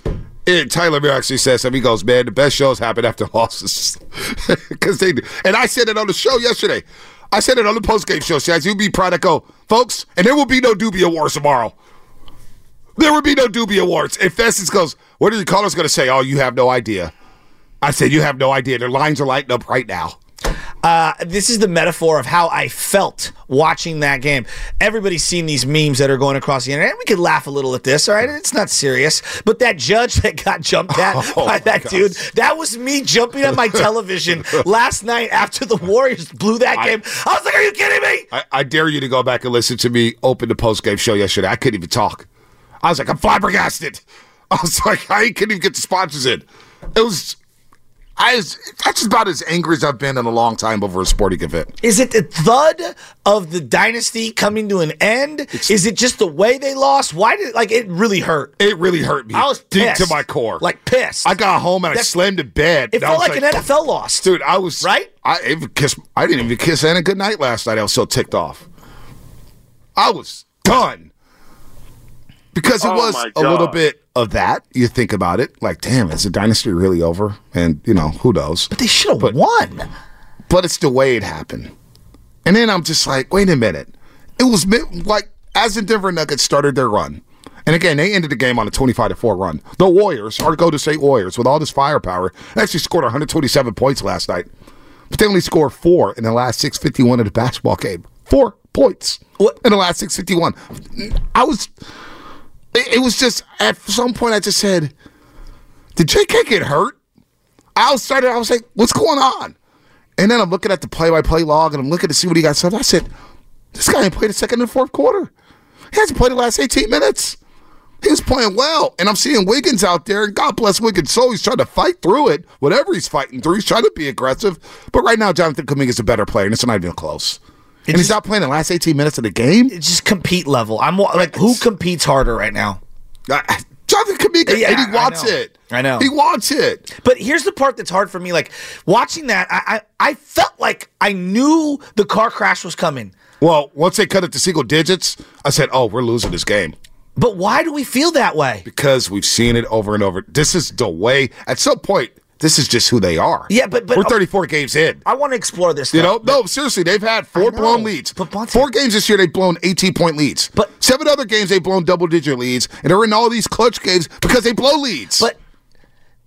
It, Tyler Muir actually says something. He goes, "Man, the best shows happen after [laughs] losses, [laughs] because they." do. And I said it on the show yesterday. I said it on the post game show. Says you'd be proud to go, folks, and there will be no Doobie Awards tomorrow. There will be no Doobie Awards. If Festus goes, what are the callers going to say? Oh, you have no idea. I said, you have no idea. Their lines are lighting up right now. Uh, this is the metaphor of how I felt watching that game. Everybody's seen these memes that are going across the internet. We could laugh a little at this, all right? It's not serious. But that judge that got jumped at [laughs] Oh, by that dude, that was me jumping at my [laughs] television last night after the Warriors blew that game. I was like, are you kidding me? I, I dare you to go back and listen to me open the post game show yesterday. I couldn't even talk. I was like, I'm flabbergasted. [laughs] I was like, I couldn't even get the sponsors in. It was, I was, that's about as angry as I've been in a long time over a sporting event. Is it the thud of the dynasty coming to an end? Is it just the way they lost? Why did like it really hurt? It really hurt me. I was deep to my core. Like pissed. I got home and I That- slammed in bed. It felt was like, an NFL loss. Dude, I was right. I even kissed. I didn't even kiss Anna good night last night. I was so ticked off. I was done because it Oh was a little bit of that. You think about it, like, damn, is the dynasty really over? And you know, who knows? But they should have won. But it's the way it happened. And then I'm just like, wait a minute. It was like as the Denver Nuggets started their run. And again, they ended the game on a 25 to 4 run. The Warriors, our Golden State Warriors, with all this firepower, actually scored 127 points last night. But they only scored four in the last 651 of the basketball game. Four points in the last 651. I was, it, it was just, at some point I just said, did JK get hurt? I started, I was like, what's going on? And then I'm looking at the play-by-play log, and I'm looking to see what he got set. I said, "This guy ain't played the second and fourth quarter. He hasn't played the last 18 minutes. He was playing well, and I'm seeing Wiggins out there. And God bless Wiggins' soul. He's trying to fight through it, whatever he's fighting through. He's trying to be aggressive. But right now, Jonathan Kuminga is a better player, and it's not even close. And he's not playing the last 18 minutes of the game. It's just compete level. I'm like, who competes harder right now? Jonathan Kuminga, Yeah, and he I wants know. it. I know. He wants it. But here's the part that's hard for me. Like watching that, I, I I felt like I knew the car crash was coming. Well, once they cut it to single digits, I said, "Oh, we're losing this game." But why do we feel that way? Because we've seen it over and over. This is the way. At some point, this is just who they are. Yeah, but but we're 34 games in. I want to explore this. You know, no, seriously, they've had four blown leads. but Four games this year, they've blown 18 point leads. But seven other games, they've blown double digit leads, and they're in all these clutch games because they blow leads. But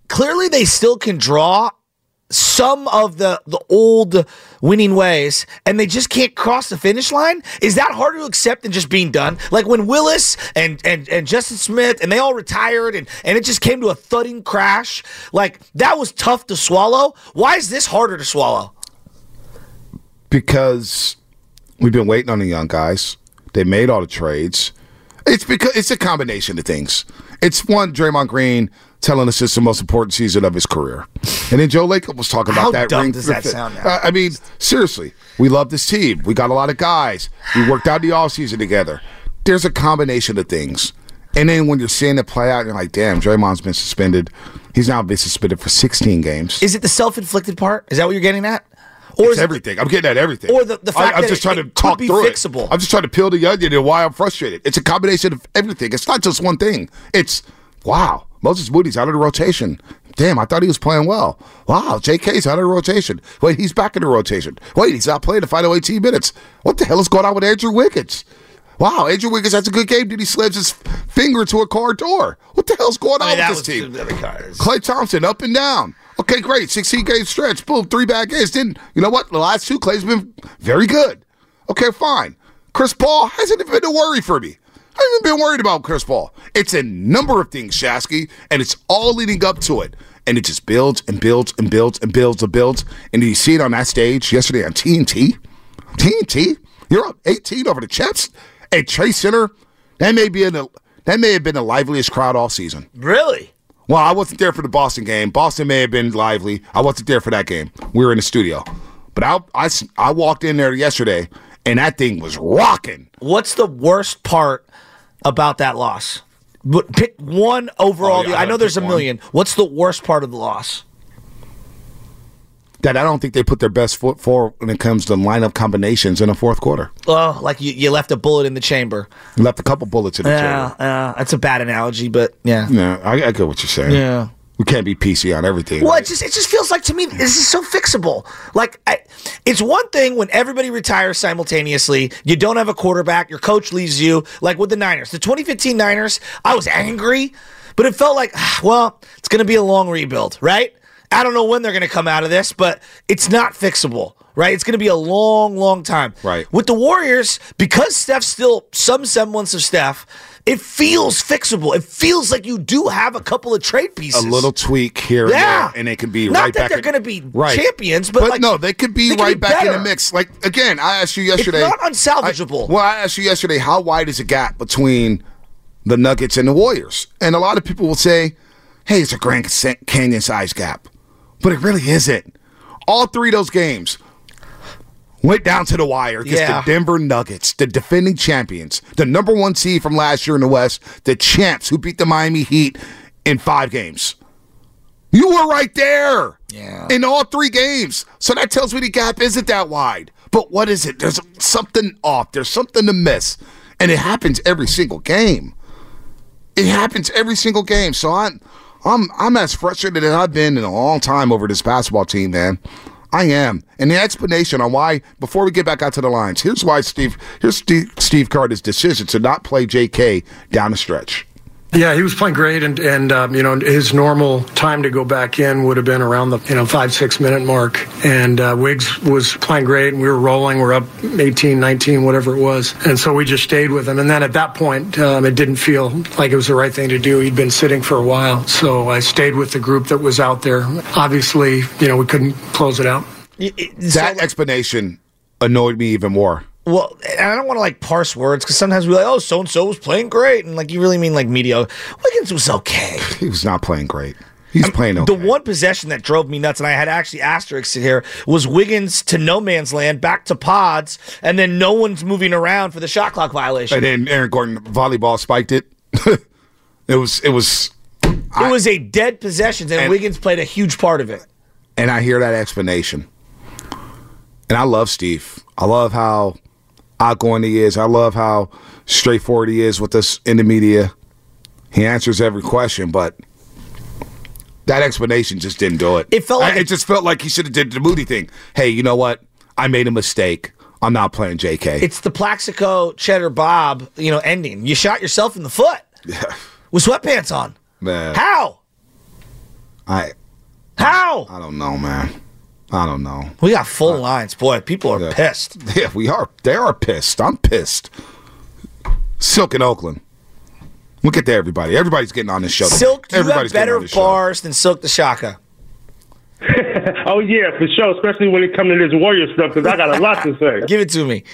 clearly they still can draw some of the the old winning ways and they just can't cross the finish line is that harder to accept than just being done like when willis and and, and justin smith and they all retired and and it just came to a thudding crash like that was tough to swallow why is this harder to swallow because we've been waiting on the young guys. They made all the trades. It's because it's a combination of things. It's one Draymond Green telling us it's the most important season of his career, and then Joe Lacob was talking about How that. dumb ring does that sound now? Uh, I mean, seriously, we love this team. We got a lot of guys. We worked out the all season together. There's a combination of things. And then when you're seeing it play out, you're like, damn, Draymond's been suspended. He's now been suspended for 16 games. is it the self-inflicted part is that what you're getting at Or is it's it- everything. I'm getting at everything. Or the- the fact I, am that just it- trying it to could talk be through fixable. it. I'm just trying to peel the onion and why I'm frustrated. It's a combination of everything. It's not just one thing. It's wow, Moses Moody's out of the rotation. Damn, I thought he was playing well. Wow, JK's out of the rotation. Wait, he's back in the rotation. Wait, he's not playing the final 18 minutes. What the hell is going on with Andrew Wiggins? Wow, Andrew Wiggins has a good game. Did he slams his finger into a car door. What the hell's going on I mean, with was this team? Klay Thompson up and down. Okay, great. 16 game stretch. Boom, three bad games. Then, you know what? The last two, Klay's been very good. Okay, fine. Chris Paul hasn't even been a worry for me. I haven't even been worried about Chris Paul. It's a number of things, Shasky, and it's all leading up to it. And it just builds and builds and builds and builds and builds. And you see it on that stage yesterday on TNT. TNT, you're up 18 over the Jets at Chase Center. That may be in the, that may have been the liveliest crowd all season. really Well, I wasn't there for the Boston game. Boston may have been lively. I wasn't there for that game. We were in the studio. But I, I, I walked in there yesterday, and that thing was rocking. What's the worst part about that loss? But Pick one overall. Oh, yeah. I know there's a pick one. million. What's the worst part of the loss? That I don't think they put their best foot forward when it comes to lineup combinations in the fourth quarter. Oh, like you, you left a bullet in the chamber. You Left a couple bullets in the Yeah, chamber. yeah, that's a bad analogy, but yeah. Yeah, I, I get what you're saying. Yeah. We can't be PC on everything. Well, it just it just feels like to me this is so fixable. Like I, it's one thing when everybody retires simultaneously. You don't have a quarterback. Your coach leaves you. Like with the Niners, the 2015 Niners, I was angry, but it felt like, [sighs] well, it's going to be a long rebuild, right? I don't know when they're going to come out of this, but it's not fixable. Right, it's going to be a long, long time. Right. With the Warriors, because Steph's still some semblance of Steph, it feels fixable. It feels like you do have a couple of trade pieces. a little tweak here Yeah. and there, and they can be Not right that they're in- gonna be right. champions, but, like, no, they could be they could right be back in the mix. Like again, I asked you yesterday. not unsalvageable. I- well, I asked you yesterday how wide is the gap between the Nuggets and the Warriors, and a lot of people will say, "Hey, it's a Grand Canyon size gap," but it really isn't. All three of those games went down to the wire against Yeah. the Denver Nuggets, the defending champions, the number one seed from last year in the West, the champs who beat the Miami Heat in five games. You were right there. Yeah. In all three games. So that tells me the gap isn't that wide. But what is it? There's something off. There's something to miss. And it happens every single game. It happens every single game. So I'm I'm I'm as frustrated as I've been in a long time over this basketball team, man. I am. And the explanation on why, before we get back out to the lines, here's why Steve here's Steve, Steve Kerr's decision to not play JK down the stretch. Yeah, he was playing great, and and um, you know his normal time to go back in would have been around the you know five six minute mark. And uh, Wiggs was playing great, and we were rolling. We're up 18, 19, whatever it was, and so we just stayed with him. And then at that point, um, it didn't feel like it was the right thing to do. He'd been sitting for a while, so I stayed with the group that was out there. Obviously, you know we couldn't close it out. that explanation annoyed me even more. Well, and I don't want to like parse words because sometimes we're like, oh, so and so was playing great, and like you really mean like media. Wiggins was okay. [laughs] He was not playing great. He's playing okay. The one possession that drove me nuts, and I had actually asterisks here, was Wiggins to no man's land, back to pods, and then no one's moving around for the shot clock violation. And then Aaron Gordon volleyball spiked it. [laughs] it was it was it was a dead possession, and, And- Wiggins played a huge part of it. and I hear that explanation. And I love Steve. I love how outgoing he is. I love how straightforward he is with us in the media. He answers every question, but that explanation just didn't do it. It felt like I- it just felt like he should have did the Moody thing. Hey, you know what? I made a mistake. I'm not playing JK. It's the Plaxico Cheddar Bob, you know, ending. You shot yourself in the foot with sweatpants on. man. How? I How? I don't know, man. I don't know. We got full lines, boy. People are pissed. Yeah, we are. They are pissed. I'm pissed. Silk in Oakland. We'll get to everybody. Everybody's getting on this show. Silk, do you have Everybody's getting better on show. bars than Silk the Shocker? [laughs] oh yeah, for sure. Especially when it comes to this Warrior stuff, because I got a lot to say. [laughs] Give it to me.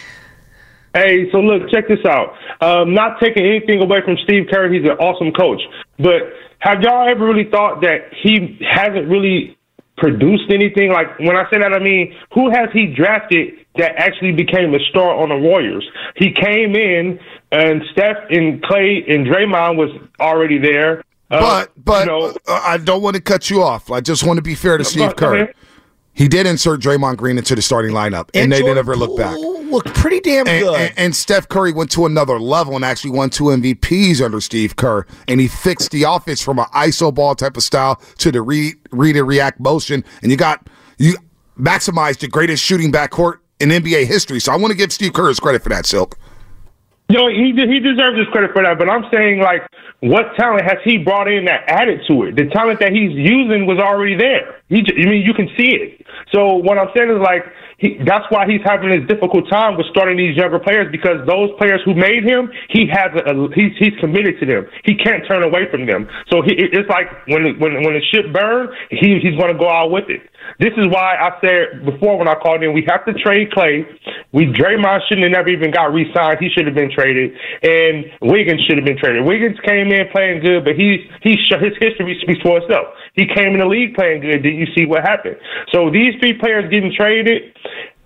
Hey, so look, check this out. Um, not taking anything away from Steve Kerr, he's an awesome coach. But have y'all ever really thought that he hasn't really produced anything? Like when I say that, I mean who has he drafted that actually became a star on the Warriors? He came in, and Steph and Klay and Draymond was already there. Uh, But but you know, I don't want to cut you off. I just want to be fair to Steve go- go Kerr. He did insert Draymond Green into the starting lineup, and, And they Jordan never looked back. Poole looked pretty damn And, good. and, and Steph Curry went to another level and actually won two MVPs under Steve Kerr. And he fixed the offense from an ISO ball type of style to the read, read and react motion. And you got you maximized the greatest shooting backcourt in NBA history. So I want to give Steve Kerr his credit for that, Silk. No, he he deserves his credit for that. But I'm saying, like, what talent has he brought in that added to it? The talent that he's using was already there. He, j- I mean, you can see it. So what I'm saying is, like, he, that's why he's having this difficult time with starting these younger players because those players who made him, he has a, a he's he's committed to them. He can't turn away from them. So he, it's like when when when the ship burns, he he's going to go out with it. This is why I said before when I called in, we have to trade Klay. We Draymond shouldn't have never even got re-signed. He should have been traded, and Wiggins should have been traded. Wiggins came in playing good, but he he his history speaks for itself. He came in the league playing good. Did you see what happened? So these three players getting traded.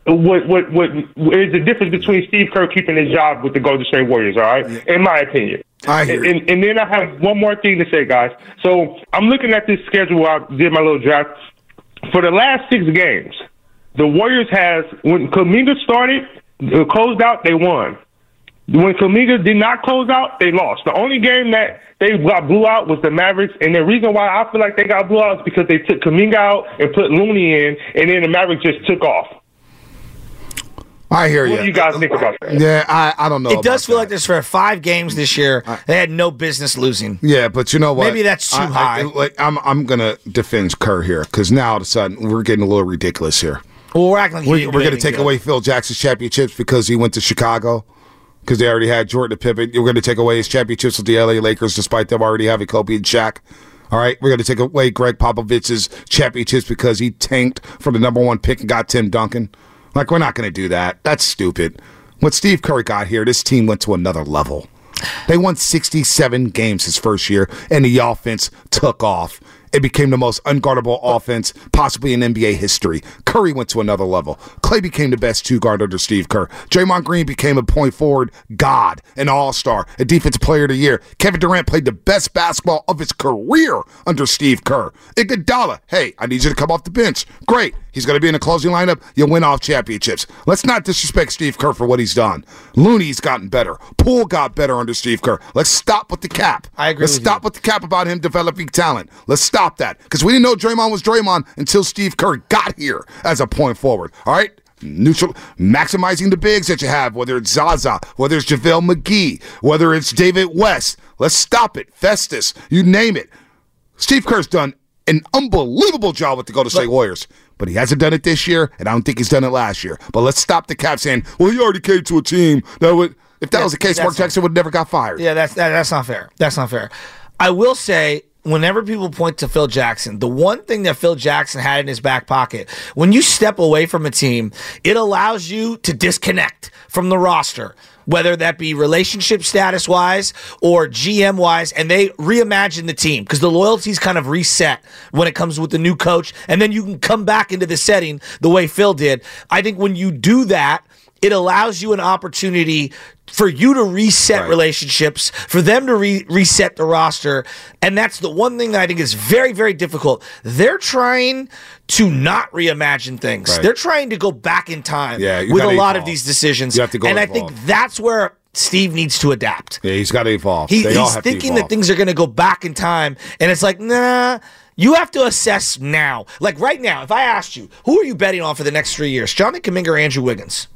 What what what is the difference between Steve Kerr keeping his job with the Golden State Warriors? All right, in my opinion. I hear and, and, then I have one more thing to say, guys. So I'm looking at this schedule. While I did my little draft for the last six games. The Warriors has when Kuminga started, closed out, they won. When Kuminga did not close out, they lost. The only game that they got blew out was the Mavericks, and the reason why I feel like they got blew out is because they took Kuminga out and put Looney in, and then the Mavericks just took off. I hear What you. What do you guys think about that? Yeah, I, I don't know. it does about feel like there's for five games this year they had no business losing. Yeah, but you know what? Maybe that's too I- I- high. like I'm, I'm gonna defend Kerr here because now all of a sudden we're getting a little ridiculous here. Well, we're acting like We're, we're gonna take anything away Phil Jackson's championships because he went to Chicago because they already had Jordan and Pippen. We're gonna take away his championships with the LA Lakers despite them already having Kobe and Shaq. All right, we're gonna take away Gregg Popovich's championships because he tanked for the number one pick and got Tim Duncan. Like we're not gonna do that. That's stupid. When Steve Curry got here, this team went to another level. They won 67 games his first year, and the offense took off. It became the most unguardable offense possibly in NBA history. Curry went to another level. Klay became the best two guard under Steve Kerr. Draymond Green became a point forward god, an all star, a defensive player of the year. Kevin Durant played the best basketball of his career under Steve Kerr. Iguodala, hey, I need you to come off the bench. Great. He's going to be in the closing lineup. You'll win off championships. Let's not disrespect Steve Kerr for what he's done. Looney's gotten better. Poole got better under Steve Kerr. Let's stop with the cap. I agree. Let's with stop with the cap about him developing talent. Let's stop that because we didn't know Draymond was Draymond until Steve Kerr got here as a point forward. All right. Neutral, maximizing the bigs that you have, whether it's Zaza, whether it's JaVale McGee, whether it's David West. Let's stop it. Festus, you name it. Steve Kerr's done an unbelievable job with the Golden State Warriors, but he hasn't done it this year, and I don't think he's done it last year. But let's stop the cap saying, "Well, he already came to a team that would." If that was the case, Mark Jackson would have never got fired. Yeah, that's that, that's not fair. That's not fair. I will say whenever people point to Phil Jackson, the one thing that Phil Jackson had in his back pocket, when you step away from a team, it allows you to disconnect from the roster, whether that be relationship status wise or GM wise, and they reimagine the team because the loyalties kind of reset when it comes with the new coach, and then you can come back into the setting the way Phil did. I think when you do that, it allows you an opportunity for you to reset relationships, for them to re- reset the roster. And that's the one thing that I think is very, very difficult. They're trying to not reimagine things, Right. they're trying to go back in time Yeah, with a lot of these decisions. You have to go and I think that's where Steve needs to adapt. Yeah, he's got to evolve. He, he's thinking that things are going to go back in time, and it's like, nah. You have to assess now. Like right now, if I asked you, who are you betting on for the next three years? Jonathan Kuminga or Andrew Wiggins?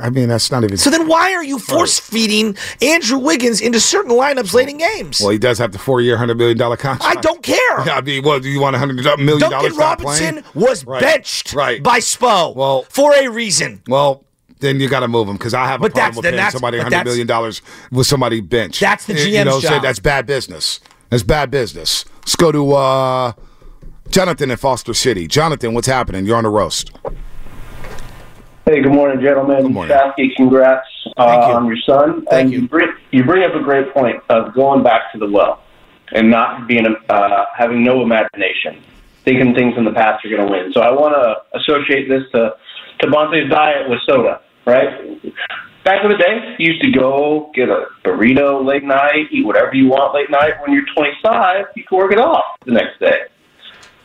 I mean, that's not even. So then why are you force feeding Andrew Wiggins into certain lineups late in games? Well, he does have the four-year, hundred million dollar contract. I don't care. Yeah, I mean, what do you want? hundred million dollars? Duncan Robinson playing? was Right. benched Right. by Spo Well, for a reason. Well, then you got to move him because I have a But problem with paying somebody hundred million dollars with somebody bench. That's the You GM's know, so job. that's bad business. That's bad business. Let's go to uh, Jonathan in Foster City. Jonathan, what's happening? You're on the roast. Hey, good morning, gentlemen. Good morning. Shasky, congrats uh, on your son. and you. bring, you bring up a great point of going back to the well and not being uh, having no imagination, thinking things in the past are going to win. So I want to associate this to to Bonta's diet with soda, right? Back in the day, you used to go get a burrito late night, eat whatever you want late night. When you're 25, you can work it off the next day.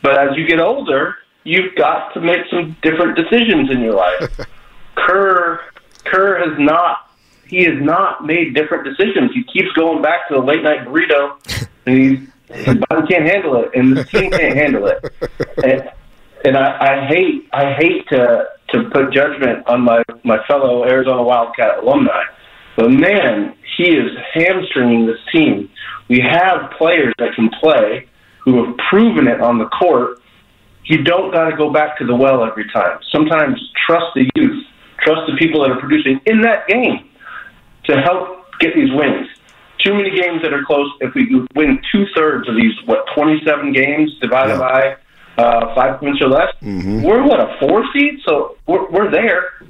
But as you get older, you've got to make some different decisions in your life. [laughs] Kerr Kerr has not he has not made different decisions. He keeps going back to the late night burrito, and he's his body can't handle it, and the team can't handle it. And, and I, I hate I hate to to put judgment on my my fellow Arizona Wildcat alumni, but man, he is hamstringing this team. We have players that can play who have proven it on the court. You don't got to go back to the well every time. Sometimes trust the youth, trust the people that are producing in that game to help get these wins. Too many games that are close. If we win two thirds of these, what twenty seven games divided by uh, five points or less, we're what a four seed. So we're, we're there.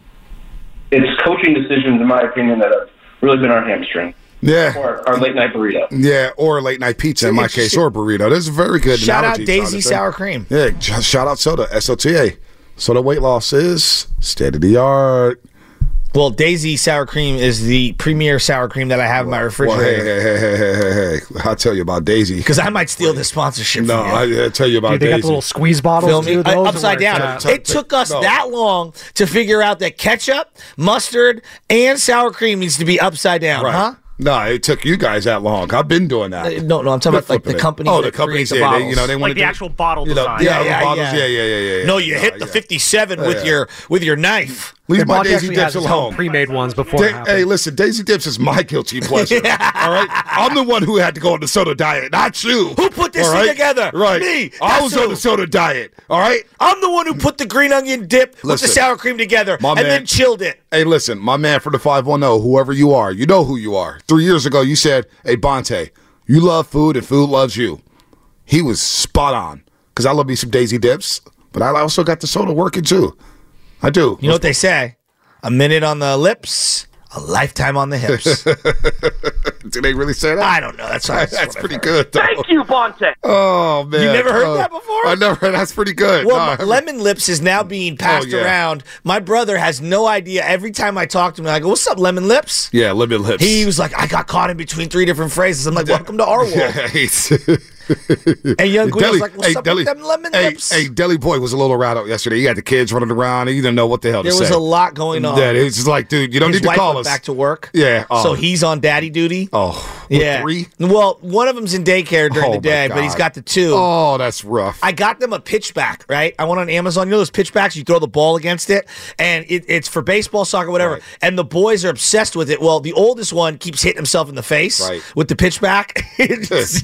It's coaching decisions, in my opinion, that have really been our hamstring. Yeah. Or our late night burrito. Yeah, or late night pizza in my case, or burrito. This is a very good. Shout out Daisy Jonathan. Sour Cream. Yeah, shout out soda. SOTA. Soda weight loss is state of the art. Well, Daisy Sour Cream is the premier sour cream that I have in my refrigerator. hey, hey, hey, hey, hey, hey, hey. I'll tell you about Daisy. Because I might steal this sponsorship. No, from you. I, will tell you about Dude, they got Daisy. the little squeeze bottles too. I- Those upside down. where It took us No. that long to figure out that ketchup, mustard, and sour cream needs to be upside down, Right. huh? No, it took you guys that long. I've been doing that. Uh, no, no, I'm talking about, like, the company. Oh, the companies, create the yeah, they, you know, they Like want the to actual bottle you know, design. Yeah, Yeah, the yeah, bottles. yeah. Yeah, yeah, yeah, yeah. yeah. No, you No, hit the yeah. 57 Yeah, with yeah. your with your knife. Leave my Daisy Dips has his own alone. pre-made ones before Da- hey, listen, Daisy Dips is my guilty pleasure. [laughs] all right, I'm the one who had to go on the soda diet, not you. Who put this right? together? Right, Me. I was who. on the soda diet. All right. I'm the one who put the green onion dip with the sour cream together and man- then chilled it. Hey, listen, my man for the 510, whoever you are, you know who you are. Three years ago, you said, Hey, Bonta, you love food and food loves you. He was spot on because I love me some Daisy Dips, but I also got the soda working too. I do. You know what they say? A minute on the lips, a lifetime on the hips. [laughs] Do they really say that? I don't know. That's That's, that's, what pretty heard. good, though. Thank you, Bonta. Oh, man. You never heard Oh, that before? I never. Heard. That's pretty good. Well, No, I m- haven't- lemon lips is now being oh, passed Oh, yeah. around. My brother has no idea. Every time I talk to him, I go, "What's up, lemon lips?" yeah, lemon lips. He was like, "I got caught in between three different phrases." I'm like, [laughs] "Welcome to our world." [laughs] Yeah, he's- [laughs] And young Gwen was like, "What's hey, up Deli- with them lemon hey, lips?" Hey, Deli Boy was a little rattled yesterday. He had the kids running around. He didn't know what the hell to say. there was say. a lot going on. Yeah, it's like, dude, you don't His need to call us. back to work. Yeah. Oh. So uh, he's on daddy duty. Oh, yeah. three? Well, one of them's in daycare during Oh, the day, but he's got the two. Oh, that's rough. I got them a pitchback, right? I went on Amazon. You know those pitchbacks? You throw the ball against it, and it, it's for baseball, soccer, whatever. And the boys are obsessed with it. Well, the oldest one keeps hitting himself in the face Right. with the pitchback.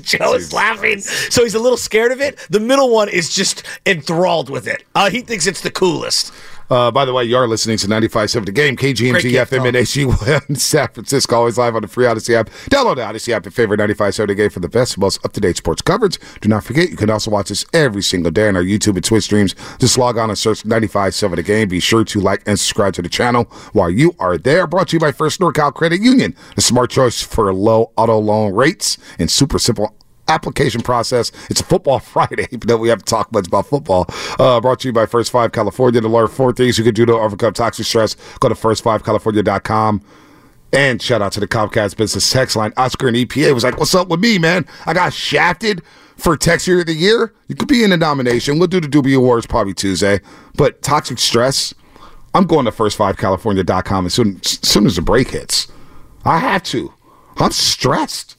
Joe is laughing, so he's a little scared of it. The middle one is just enthralled with it. Uh, he thinks it's the coolest. Uh, by the way, you are listening to 95.7 The Game, KGMZ FM and HD1 San Francisco, always live on the free Odyssey app. Download the Odyssey app and favorite 95.7 The Game for the best, most up-to-date sports coverage. Do not forget, you can also watch us every single day on our YouTube and Twitch streams. Just log on and search 95.7 The Game. Be sure to like and subscribe to the channel while you are there. Brought to you by First NorCal Credit Union, the smart choice for low auto loan rates and super simple application process. It's football [laughs] Friday, [laughs] even though we haven't talked much about football. Uh, brought to you by First Five California. To learn four things you can do to overcome toxic stress, go to first5california.com. And shout out to the Comcast Business Text Line. Oscar and EPA was like, What's up with me, man? I got shafted for Texture of the Year. You could be in the nomination. We'll do the Doobie Awards probably Tuesday. But toxic stress, I'm going to first5california.com as soon, as soon as the break hits. I have to. I'm stressed.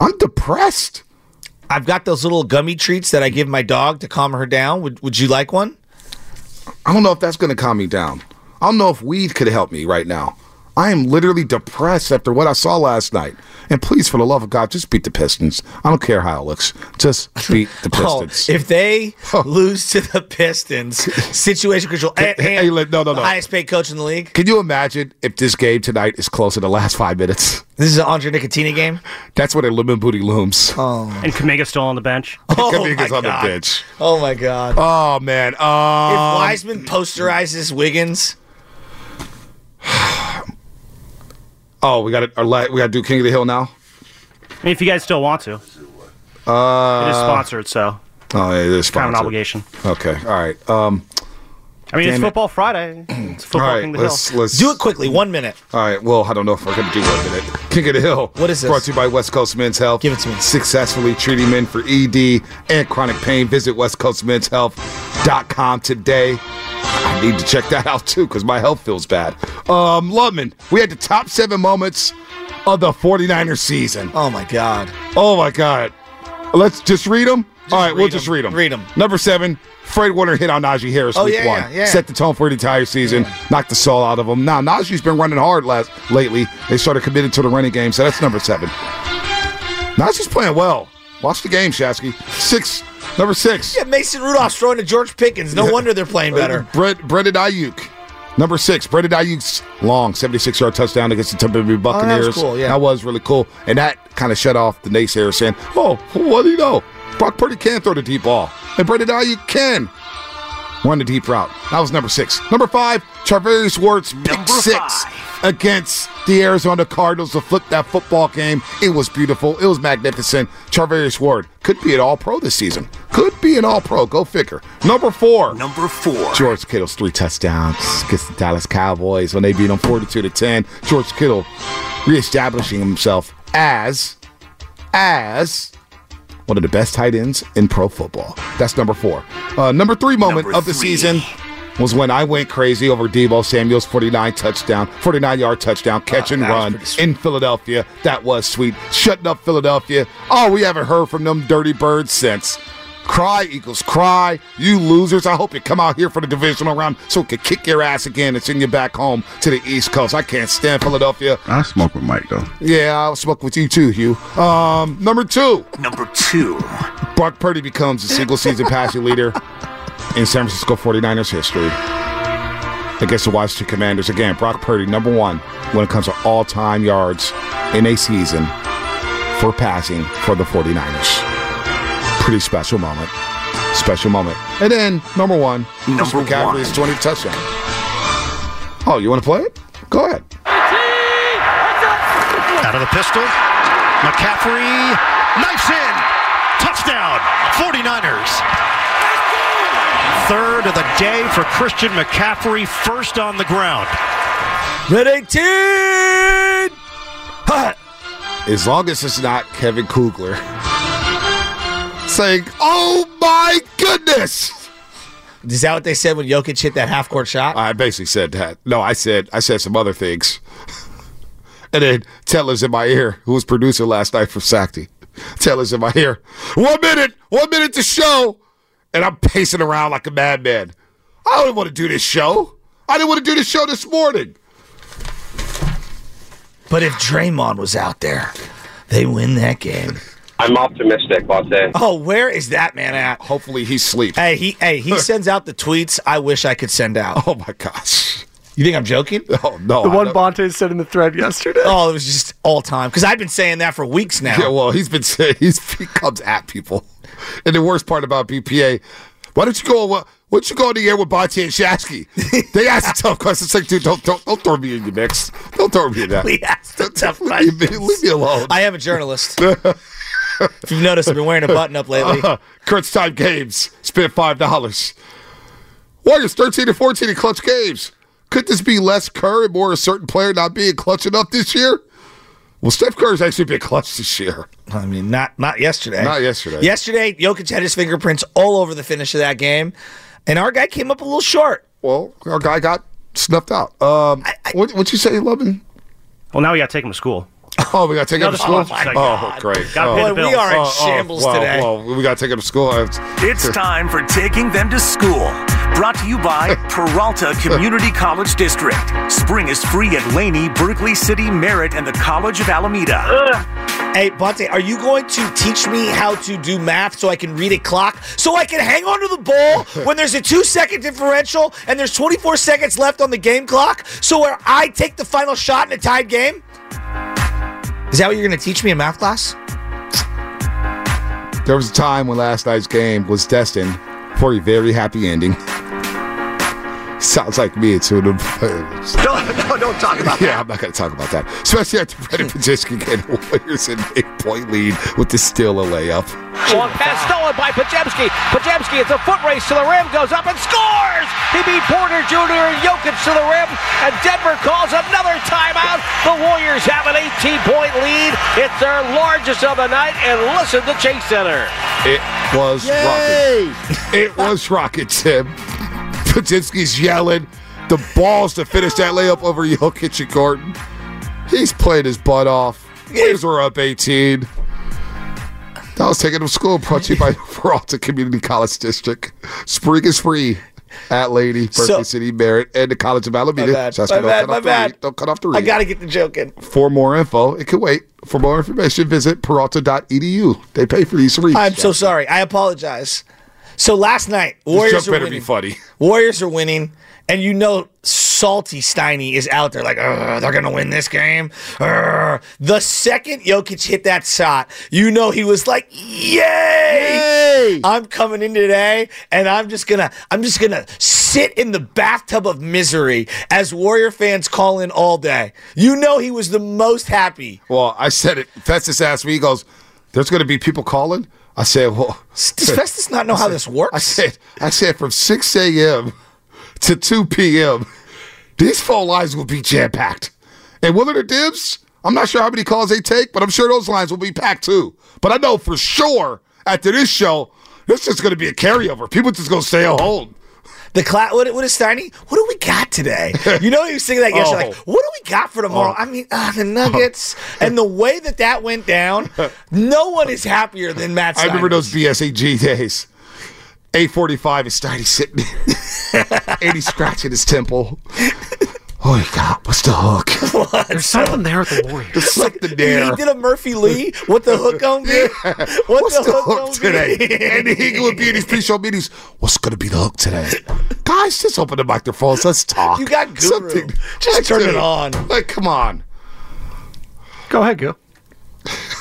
I'm depressed. I've got those little gummy treats that I give my dog to calm her down. Would Would you like one? I don't know if that's going to calm me down. I don't know if weed could help me right now. I am literally depressed after what I saw last night. And please, for the love of God, just beat the Pistons. I don't care how it looks. Just beat the [laughs] Oh, Pistons. if they lose to the Pistons, [laughs] situation control. Hey, and- hey, no, no, no. highest paid coach in the league. Can you imagine if this game tonight is close in the last five minutes? This is an Andre Nicotini game. That's where the lemon booty looms. Oh, And Kuminga's still on the bench. [laughs] Oh Kuminga's my on the God. bench. Oh my God! Oh man. if Um, Wiseman posterizes Wiggins, [sighs] [sighs] [sighs] oh, we got to we got to do King of the Hill now. I mean, if you guys still want to, Uh, it is sponsored, so Oh, yeah, it is kind of an obligation. Okay. All right. Um, I mean, it's Damn it. football Friday. It's [clears throat] football right. King of the Let's Hill. let's do it quickly. One minute. All right. Well, I don't know if we're going to do one minute. King of the Hill. What is this? Brought to you by West Coast Men's Health. Give it to me. Successfully treating men for ED and chronic pain. Visit westcoastmenshealth.com today. I need to check that [laughs] out too because my health feels bad. Um, Lubman, we had the top seven moments of the 49ers season. Oh my God! Oh my God. Let's just read them. All right, we'll just read them. read them. Number seven, Fred Warner hit on Najee Harris Oh, week yeah, one. yeah, yeah. Set the tone for the entire season. Knocked the soul out of him. Now Najee's been running hard last lately. They started committing to the running game, so that's number seven. Najee's playing well. Watch the game, Shasky. Six, number six. Yeah, Mason Rudolph's throwing to George Pickens. No wonder they're playing uh, better. Brett, Brandon Aiyuk. Number six, Brandon Aiyuk's long 76 yard touchdown against the Tampa Bay oh, Buccaneers. cool, yeah. That was really cool. And that kind of shut off the naysayers saying, oh, what do you know? Brock Purdy can throw the deep ball. And Brandon Aiyuk can run the deep route. That was number six. Number five, Charvarius Ward's pick six against the Arizona Cardinals to flip that football game. It was beautiful. It was magnificent. Charvarius Ward could be an all pro this season. Could be an all pro. Go figure. Number four. Number four. George Kittle's three touchdowns against the Dallas Cowboys when they beat them 42 to 10. George Kittle reestablishing himself as as one of the best tight ends in pro football. That's number four. Uh, number three moment Number of the three. season was when I went crazy over Deebo Samuel's 49 touchdown, 49 yard touchdown, catch and run in Philadelphia. That was sweet. Shutting up Philadelphia. Oh, we haven't heard from them dirty birds since. Cry, Eagles, cry. You losers. I hope you come out here for the divisional round so we can kick your ass again and send you back home to the East Coast. I can't stand Philadelphia. I smoke with Mike though. Yeah, I'll smoke with you too, Hugh. Um, number two, Number two. Brock Purdy becomes the single season passing leader in San Francisco 49ers history against the Washington Commanders. Again, Brock Purdy, number one when it comes to all time yards in a season for passing for the 49ers. Pretty special moment. Special moment. And then, number one, Number Christian McCaffrey's 20 touchdown. Oh, you want to play it? Go ahead. Out of the pistol. McCaffrey knifes in. Touchdown. 49ers. Third of the day for Christian McCaffrey, first on the ground. Red 18! As long as it's not Kevin Kugler [laughs] saying, "Oh my goodness." Is that what they said when Jokic hit that half court shot? I basically said that. No, I said I said some other things. [laughs] and then Teller's in my ear, who was producer last night for Sacti. Teller's in my ear. One minute, one minute to show, and I'm pacing around like a madman. I don't want to do this show. I didn't want to do this show this morning. But if Draymond was out there, they win that game. I'm optimistic, Bonta. Oh, where is that man at? Hopefully he sleeps. Hey, he hey he [laughs] sends out the tweets. I wish I could send out. Oh my gosh. You think I'm joking? [laughs] Oh no. The I one know- Bonta said in the thread yesterday. Oh, it was just all time because I've been saying that for weeks now. Yeah, well, he's been saying he's, he comes at people. And the worst part about BPA, why don't you go? Why don't you go in the air with Bonta and Shasky? [laughs] They ask the tough questions. It's like, dude, don't, don't don't throw me in your mix. Don't throw me in that. We asked the tough Leave me, leave me alone. I am a journalist. If you've noticed, I've been wearing a button up lately. Uh, Kurt's time games. Spent five dollars. Warriors thirteen and fourteen in clutch games. Could this be less Kerr and more a certain player not being clutch enough this year? Well, Steph Curry's actually been clutch this year. I mean, not not yesterday. Not yesterday. Yesterday, Jokic had his fingerprints all over the finish of that game, and our guy came up a little short. Well, our guy got snuffed out. Um, what what you say, Lovin? Well, now we got to take him to school. Oh, we got to take No, him to school. school's like, oh, God. great. Gotta oh. Boy, we are in oh, oh, shambles well, today. Well, we got to take him to school. It's time for taking them to school. Brought to you by [laughs] Peralta Community College District. Spring is free at Laney, Berkeley City, Merritt, and the College of Alameda. Hey, Bonta, are you going to teach me how to do math so I can read a clock, so I can hang onto the ball [laughs] when there's a two second differential and there's 24 seconds left on the game clock, so where I take the final shot in a tied game? Is that what you're going to teach me in math class? There was a time when last night's game was destined for a very happy ending. Sounds like me and two of. No, no, don't talk about that. yeah, I'm not going to talk about that. Especially after Brandin Podziemski getting the Warriors in eight point lead with the steal a layup. Long pass stolen by Podziemski. Podziemski, it's a foot race to the rim, goes up and scores! He beat Porter Jr. and Jokic to the rim, and Denver calls another timeout. The Warriors have an 18-point lead. It's their largest of the night, and listen to Chase Center. It was rocket. It was rocket, Tim. Podziemski's yelling. The balls to finish that layup over Jokic and Gordon. He's played his butt off. Warriors were up 18. That was taken to school, brought to you by [laughs] Peralta Community College District. Spring is free at Laney, Berkeley So- City, Merritt, and the College of Alameda. My bad, Just my don't bad, cut my off the bad. read. Don't cut off the I got to get the joke in. For more info, it can wait. For more information, visit peralta.edu. They pay for these reads. I'm so sorry. I apologize. So last night, Warriors better winning. be funny. Warriors are winning, and you know salty Steiny is out there like, "Ugh, they're gonna win this game. Ugh." The second Jokic hit that shot, you know he was like, "Yay! I'm coming in today, and I'm just gonna, I'm just gonna sit in the bathtub of misery as Warrior fans call in all day." You know he was the most happy. Well, I said it. Festus asked me, he goes, There's going to be people calling? I said, Well, does Festus not know how this works? I said, I said from 6 a.m. to 2 p.m., these phone lines will be jam packed. And Willard or Dibs, I'm not sure how many calls they take, but I'm sure those lines will be packed too. But I know for sure after this show, this is going to be a carryover. People just going to stay at home. The class, what, what is Steiny? What do we got today? You know, he was saying that [laughs] yesterday. Like, Oh. what do we got for tomorrow? Oh. I mean, uh, the Nuggets [laughs] and the way that that went down. No one is happier than Matt. I remember those BSAG days. 845 is Steiny sitting there. [laughs] 80 scratching his temple. Oh my God, what's the hook? [laughs] There's something there at the Warriors. There's something He did a Murphy Lee. What the hook gonna be? [laughs] What What's the, the hook, hook gonna today? be? and he would be in these pre-show meetings. What's going to be the hook today? [laughs] Guys, just open the microphones. Let's talk. You got Guru. Just Like, turn it on. Like, come on. Go ahead, go.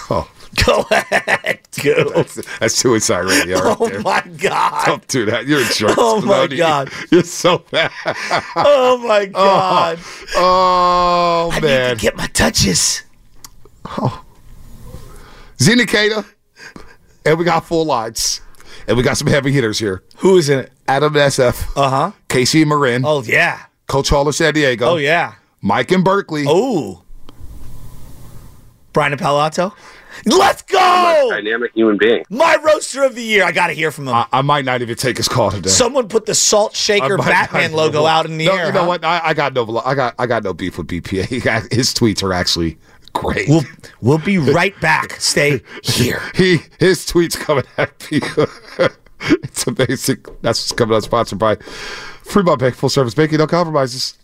Oh, [laughs] Go ahead, go. that's, that's inside radio. Right Oh there. my God. Don't do that. You're in shorts. Oh, my. God. You're so bad. Oh my [laughs] God. Oh, I man. need to get my touches. Oh, Zena Keita. And we got full lines. And we got some heavy hitters here. Who is in it? Adam SF. Uh huh. Casey Marin. Oh yeah. Coach Hall of San Diego. Oh yeah. Mike and Berkeley. Oh. Brian Palato. Let's go! Dynamic human being. My roaster of the year. I got to hear from him. I, I might not even take his call today. Someone put the Salt Shaker Batman not- logo out in the no, air. You know huh? what? I, I got no. I got. I got no beef with BPA. [laughs] Got, his tweets are actually great. We'll we'll be right back. Stay [laughs] here. he his tweets coming at [laughs] me. it's amazing. That's what's coming out. Sponsored by Fremont Bank, full service banking, no compromises.